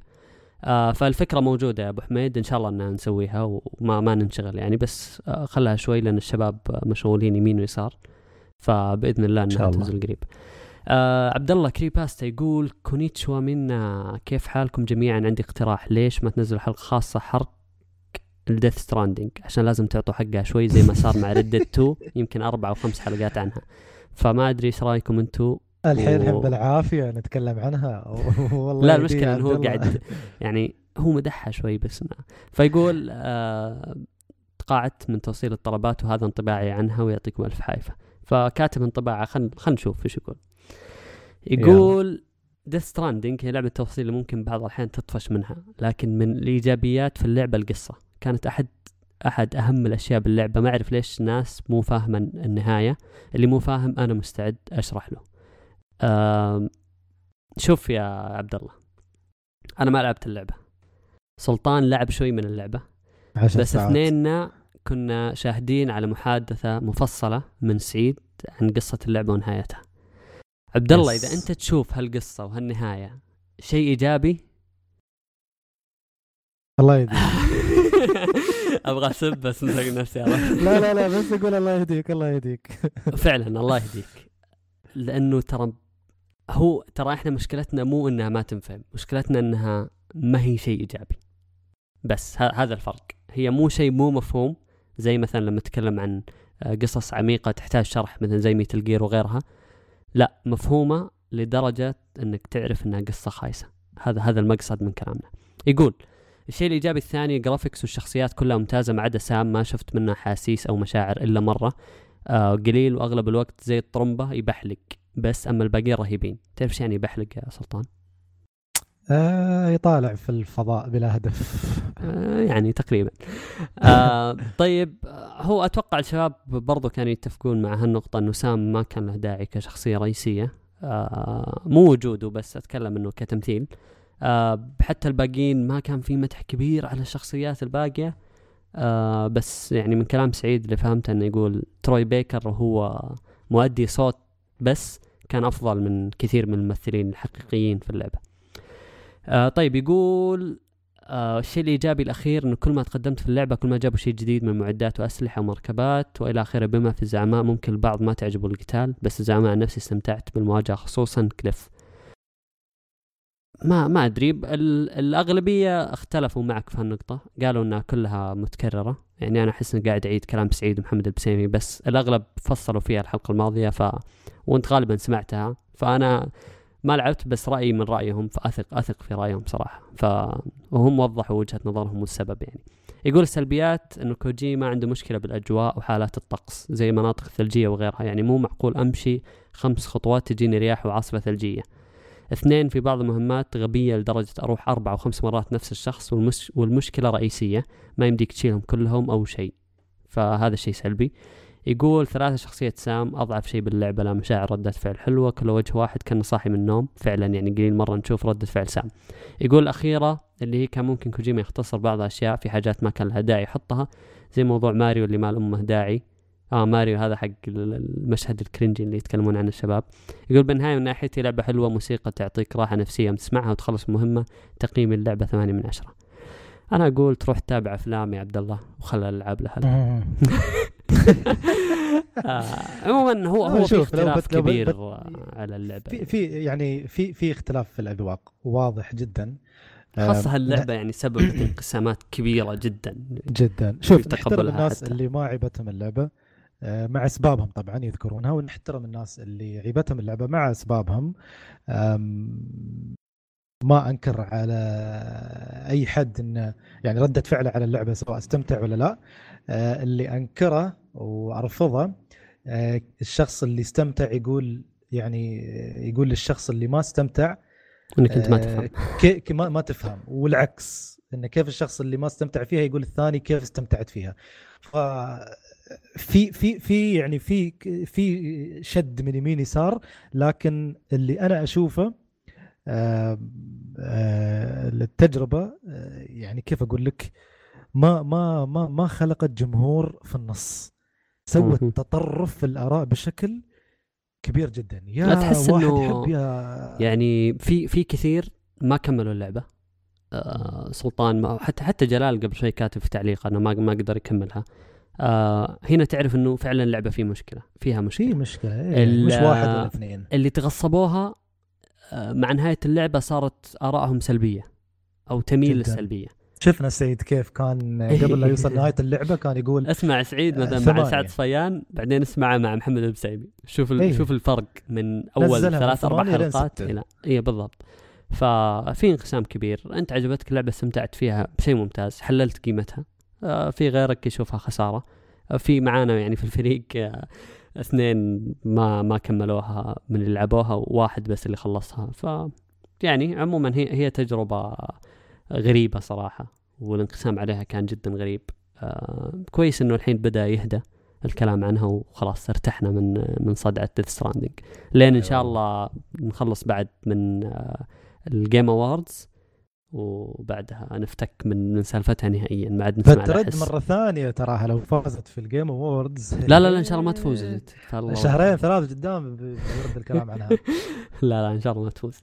آه فالفكرة موجودة يا أبو حميد. إن شاء الله إنها نسويها وما ما ننشغل يعني. بس آه خلها شوي لأن الشباب مشغولين يمين ويسار. فبإذن الله إنها شاء الله. تنزل قريب. آه عبد الله كريباستا يقول كونيتشوا منا كيف حالكم جميعا؟ عندي اقتراح ليش ما تنزلوا حلقة خاصة حرق ال Death Stranding عشان لازم تعطوا حقها شوي زي ما صار مع Red Dead 2 يمكن أربع أو خمس حلقات عنها. فما أدري إيش رأيكم أنتم الحين و- بالعافية نتكلم عنها. والله لا المشكلة إنه هو. قاعد يعني هو مدحها شوي بس إنه- فيقول آه تقاعدت من توصيل الطلبات وهذا انطباعي عنها ويعطيكم ألف عافية. فكاتب انطباعه خل خل نشوف إيش يقول. يقول Death Stranding هي لعبة توصيل اللي ممكن بعض الأحيان تطفش منها لكن من الإيجابيات في اللعبة القصة. كانت أحد أحد أهم الأشياء باللعبة. ما أعرف ليش ناس مو فاهمة النهاية. اللي مو فاهم أنا مستعد أشرح له. شوف يا عبد الله أنا ما لعبت اللعبة. سلطان لعب شوي من اللعبة. بس ساعات. اثنيننا كنا شاهدين على محادثة مفصلة من سعيد عن قصة اللعبة ونهايتها. عبد الله. إذا أنت تشوف هالقصة وهالنهاية شيء إيجابي؟ الله يهديك. أبغى أسب بس مسك نفسي لا لا لا بس أقول الله يهديك الله يهديك. فعلا الله يهديك. لأنه ترى هو ترى إحنا مشكلتنا مو إنها ما تنفهم مشكلتنا إنها ما هي شيء إيجابي. بس هذا الفرق. هي مو شيء مو مفهوم زي مثلا لما نتكلم عن آه، قصص عميقة تحتاج شرح مثلا زي ميتل جير وغيرها. لا مفهومة لدرجة إنك تعرف إنها قصة خايسة. هذا هذا المقصد من كلامنا. يقول الشيء الإيجابي الثاني جرافيكس والشخصيات كلها ممتازة ما عدا سام ما شفت منه احاسيس أو مشاعر إلا مرة. آه قليل وأغلب الوقت زي الطرمبة يبحلق. بس أما الباقيين رهيبين. تعرف إيش يعني يبحلق يا سلطان؟ آه يطالع في الفضاء بلا هدف. يعني تقريبا. آه طيب آه، هو أتوقع الشباب برضو كانوا يتفقون مع هالنقطة إنه سام ما كان له داعي كشخصية رئيسية. آه مو وجوده بس أتكلم إنه كتمثيل. آه حتى الباقيين ما كان في مدح كبير على الشخصيات الباقية. آه بس يعني من كلام سعيد اللي فهمته إنه يقول تروي بيكر هو مؤدي صوت بس كان أفضل من كثير من الممثلين الحقيقيين في اللعبة. آه طيب يقول آه الشيء الايجابي الأخير إنه كل ما تقدمت في اللعبة كل ما جابوا شيء جديد من معدات وأسلحة ومركبات وإلى آخره. بما في الزعماء ممكن البعض ما تعجبه القتال بس الزعماء عن نفسي استمتعت بالمواجهة خصوصا كليف. ما ما أدري الأغلبية اختلفوا معك في هالنقطة. قالوا إنها كلها متكررة. يعني أنا أحس إني قاعد أعيد كلام سعيد ومحمد البسيمي بس الأغلب فصلوا فيها الحلقة الماضية ف وأنت غالبا سمعتها. فأنا ما لعبت بس رأيي من رأيهم فأثق أثق في رأيهم صراحة ف وهم وضحوا وجهة نظرهم والسبب يعني. يقول السلبيات إنه كوجيما عنده مشكلة بالأجواء وحالات الطقس زي مناطق ثلجية وغيرها. يعني مو معقول أمشي خمس خطوات تجيني رياح وعاصفة ثلجية. اثنين في بعض المهمات غبية لدرجة أروح أربع أو خمس مرات نفس الشخص والمش والمشكلة رئيسية ما يمديك تشيلهم كلهم أو شيء. فهذا شيء سلبي. يقول ثلاثة شخصية سام أضعف شيء باللعبة لا مشاعر ردة فعل حلوة كل وجه واحد كان صاحي من النوم فعلا يعني قليل مرة نشوف ردة فعل سام. يقول الأخيرة اللي هي كان ممكن كوجيما يختصر بعض الأشياء في حاجات ما كان لها داعي يحطها زي موضوع ماريو اللي ما لأمه داعي. آه ماريو هذا حق المشهد الكرنجي اللي يتكلمون عنه الشباب. يقول بالنهايه من ناحيتي لعبة حلوة موسيقى تعطيك راحة نفسية تسمعها وتخلص مهمة تقييم اللعبة ثمانية من عشرة. أنا أقول تروح تتابع أفلام يا عبد الله وخلى الألعاب لها. عموما هو هو في اختلاف كبير على اللعبة في في يعني في في اختلاف في الأذواق واضح جدا. خاصة هاللعبة يعني سببت انقسامات كبيرة جدا. جدا. شوف نحترم الناس حتى. اللي ما عيبتهم اللعبة آه، مع أسبابهم طبعا يذكرونها ونحترم الناس اللي عيبتهم اللعبة مع أسبابهم. ما أنكر على أي حد إنه يعني ردة فعله على اللعبة سواء استمتع ولا لا. آه، اللي أنكره وأرفضه آه، الشخص اللي استمتع يقول يعني يقول للشخص اللي ما استمتع إنك أنت ما تفهم. ما, ما تفهم. والعكس انه كيف الشخص اللي ما استمتع فيها يقول الثاني كيف استمتعت فيها. ف في في في يعني في في شد من يمين يسار لكن اللي أنا أشوفه آه آه التجربة آه يعني كيف أقول لك؟ ما ما ما ما خلقت جمهور في النص. سوت تطرف في الآراء بشكل كبير جدا. يا تحس واحد إنه يا يعني في في كثير ما كملوا اللعبة. آه سلطان ما حتى حتى جلال قبل شوي كاتب في تعليق أنه ما ما قدر يكملها. آه هنا تعرف إنه فعلا اللعبة في مشكلة فيها مشكلة. في مشكلة إيه مش واحد ولا اثنين. اللي تغصبوها آه مع نهاية اللعبة صارت ارائهم سلبية أو تميل للسلبية. شفنا سعيد كيف كان قبل لا يوصل نهاية اللعبة كان يقول اسمع سعيد مثلا مع سعد صفيان بعدين اسمعه مع محمد البسيمي. شوف أيه. شوف الفرق من أول ثلاث أربع حلقات إلى اي بالضبط. ففي انقسام كبير. أنت عجبتك اللعبه استمتعت فيها بشيء ممتاز حللت قيمتها. آه، في غيرك يشوفها خسارة. آه، في معانا يعني في الفريق آه، اثنين ما ما كملوها من اللي لعبوها وواحد بس اللي خلصها. ف يعني عموما هي هي تجربة غريبة صراحة والانقسام عليها كان جدا غريب. كويس إنه الحين بدأ يهدى الكلام عنها وخلاص ارتحنا من من صدعه Death Stranding لين إن شاء. الله نخلص بعد من ال Game Awards وبعدها نفتك من من سالفتها نهائيا ما عاد نسمع بترد مرة ثانية تراها لو فازت في ال Game Awards لا لا لا إن شاء الله ما تفوز شهرين ثلاث قدام بيرد الكلام عنها. لا لا إن شاء الله ما تفوز.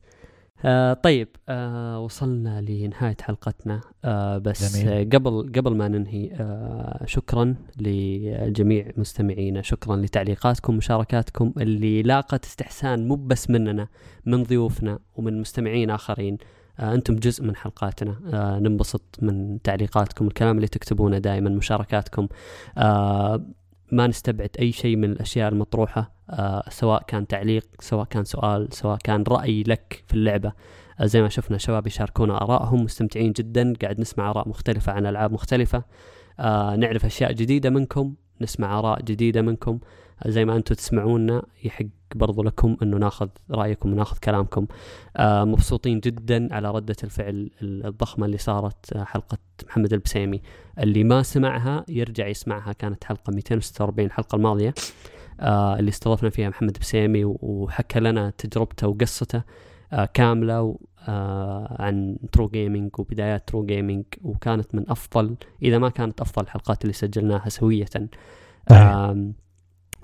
آه طيب آه وصلنا لنهاية حلقتنا. آه بس جميل. قبل قبل ما ننهي آه شكرا لجميع مستمعينا. شكرا لتعليقاتكم ومشاركاتكم اللي لاقت استحسان مو بس مننا من ضيوفنا ومن مستمعين آخرين. آه أنتم جزء من حلقاتنا. آه ننبسط من تعليقاتكم الكلام اللي تكتبونه دائما مشاركاتكم. آه ما نستبعد أي شيء من الأشياء المطروحة. سواء كان تعليق سواء كان سؤال سواء كان رأي لك في اللعبة. آه زي ما شفنا شباب يشاركونا ارائهم مستمتعين جدا. قاعد نسمع آراء مختلفة عن ألعاب مختلفة. آه نعرف أشياء جديدة منكم نسمع آراء جديدة منكم. زي ما أنتم تسمعونا يحق برضو لكم إنه ناخذ رأيكم وناخذ كلامكم. آه مبسوطين جدا على ردة الفعل الضخمة اللي صارت آه حلقة محمد البسيمي. اللي ما سمعها يرجع يسمعها. كانت حلقة 246 الحلقة الماضية. آه اللي استضفنا فيها محمد بسيمي وحكى لنا تجربته وقصته آه كاملة آه عن True Gaming وبدايات True Gaming وكانت من أفضل إذا ما كانت أفضل الحلقات اللي سجلناها سوية. آه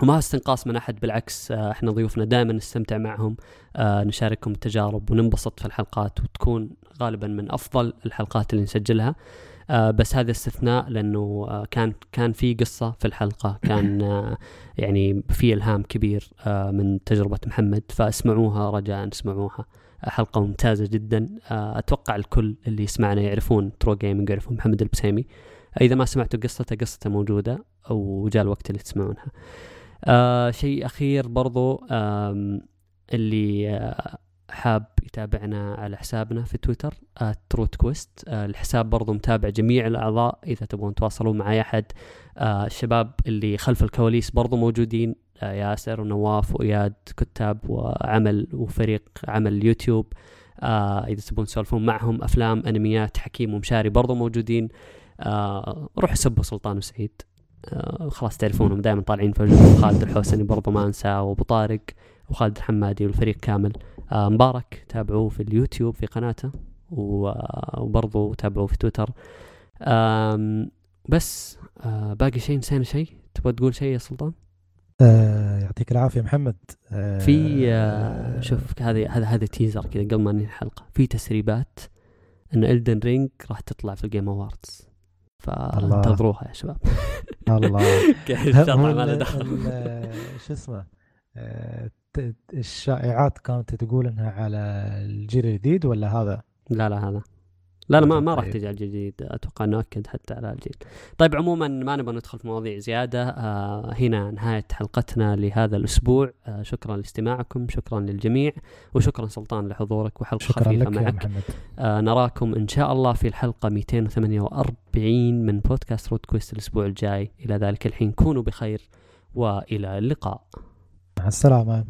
وما استنقاص من أحد بالعكس آه إحنا ضيوفنا دائما نستمتع معهم. آه نشاركهم التجارب وننبسط في الحلقات وتكون غالبا من أفضل الحلقات اللي نسجلها. آه بس هذا استثناء لأنه آه كان كان في قصة في الحلقة. كان آه يعني في إلهام كبير آه من تجربة محمد فاسمعوها رجاء اسمعوها حلقة ممتازة جدا. آه أتوقع الكل اللي يسمعنا يعرفون ترو جيمنج يعرفون محمد البسيمي. إذا ما سمعتوا قصته قصته موجودة وجاء الوقت اللي تسمعونها. آه شيء أخير برضو اللي آه حاب يتابعنا على حسابنا في تويتر تروت كويست آه الحساب برضو متابع جميع الأعضاء. إذا تبغون تواصلون مع أي أحد آه الشباب اللي خلف الكواليس برضو موجودين. آه ياسر ونواف وإياد كتاب وعمل وفريق عمل يوتيوب آه إذا تبغون تسولفون معهم أفلام أنميات حكيم ومشاري برضو موجودين. روحوا سبوا سلطان وسعيد. خلاص تعرفونهم دائما طالعين في خالد الحوسني برضو ما أنساه وأبو طارق وخالد الحمادي والفريق كامل. مبارك تابعوه في اليوتيوب في قناته وبرضو تابعوه في تويتر. بس آه باقي شيء نسينا شيء؟ تبغى تقول شيء يا سلطان؟ آه يعطيك العافية محمد. آه في آه شوف هذه هذا هذا تيزر كذا قبل ما ننهي الحلقة. في تسريبات إن Elden Ring راح تطلع في ال Game Awards فانتظروها يا شباب. الله. ما له دخل. شو اسمه؟ آه، الشائعات كانت تقول إنها على الجيل الجديد ولا هذا؟ لا لا هذا لا لا ما ما راح تجي على الجديد أتوقع إنه أكد حتى على الجيل. طيب عموما ما نبغى ندخل في مواضيع زيادة آه هنا نهاية حلقتنا لهذا الأسبوع آه شكرا لاستماعكم شكرا للجميع وشكرا سلطان لحضورك وحلقة شكرا خفيفة لك معك. يا محمد. آه نراكم إن شاء الله في الحلقة 248 من بودكاست رود كويست الأسبوع الجاي إلى ذلك الحين كونوا بخير وإلى اللقاء. مع السلامة.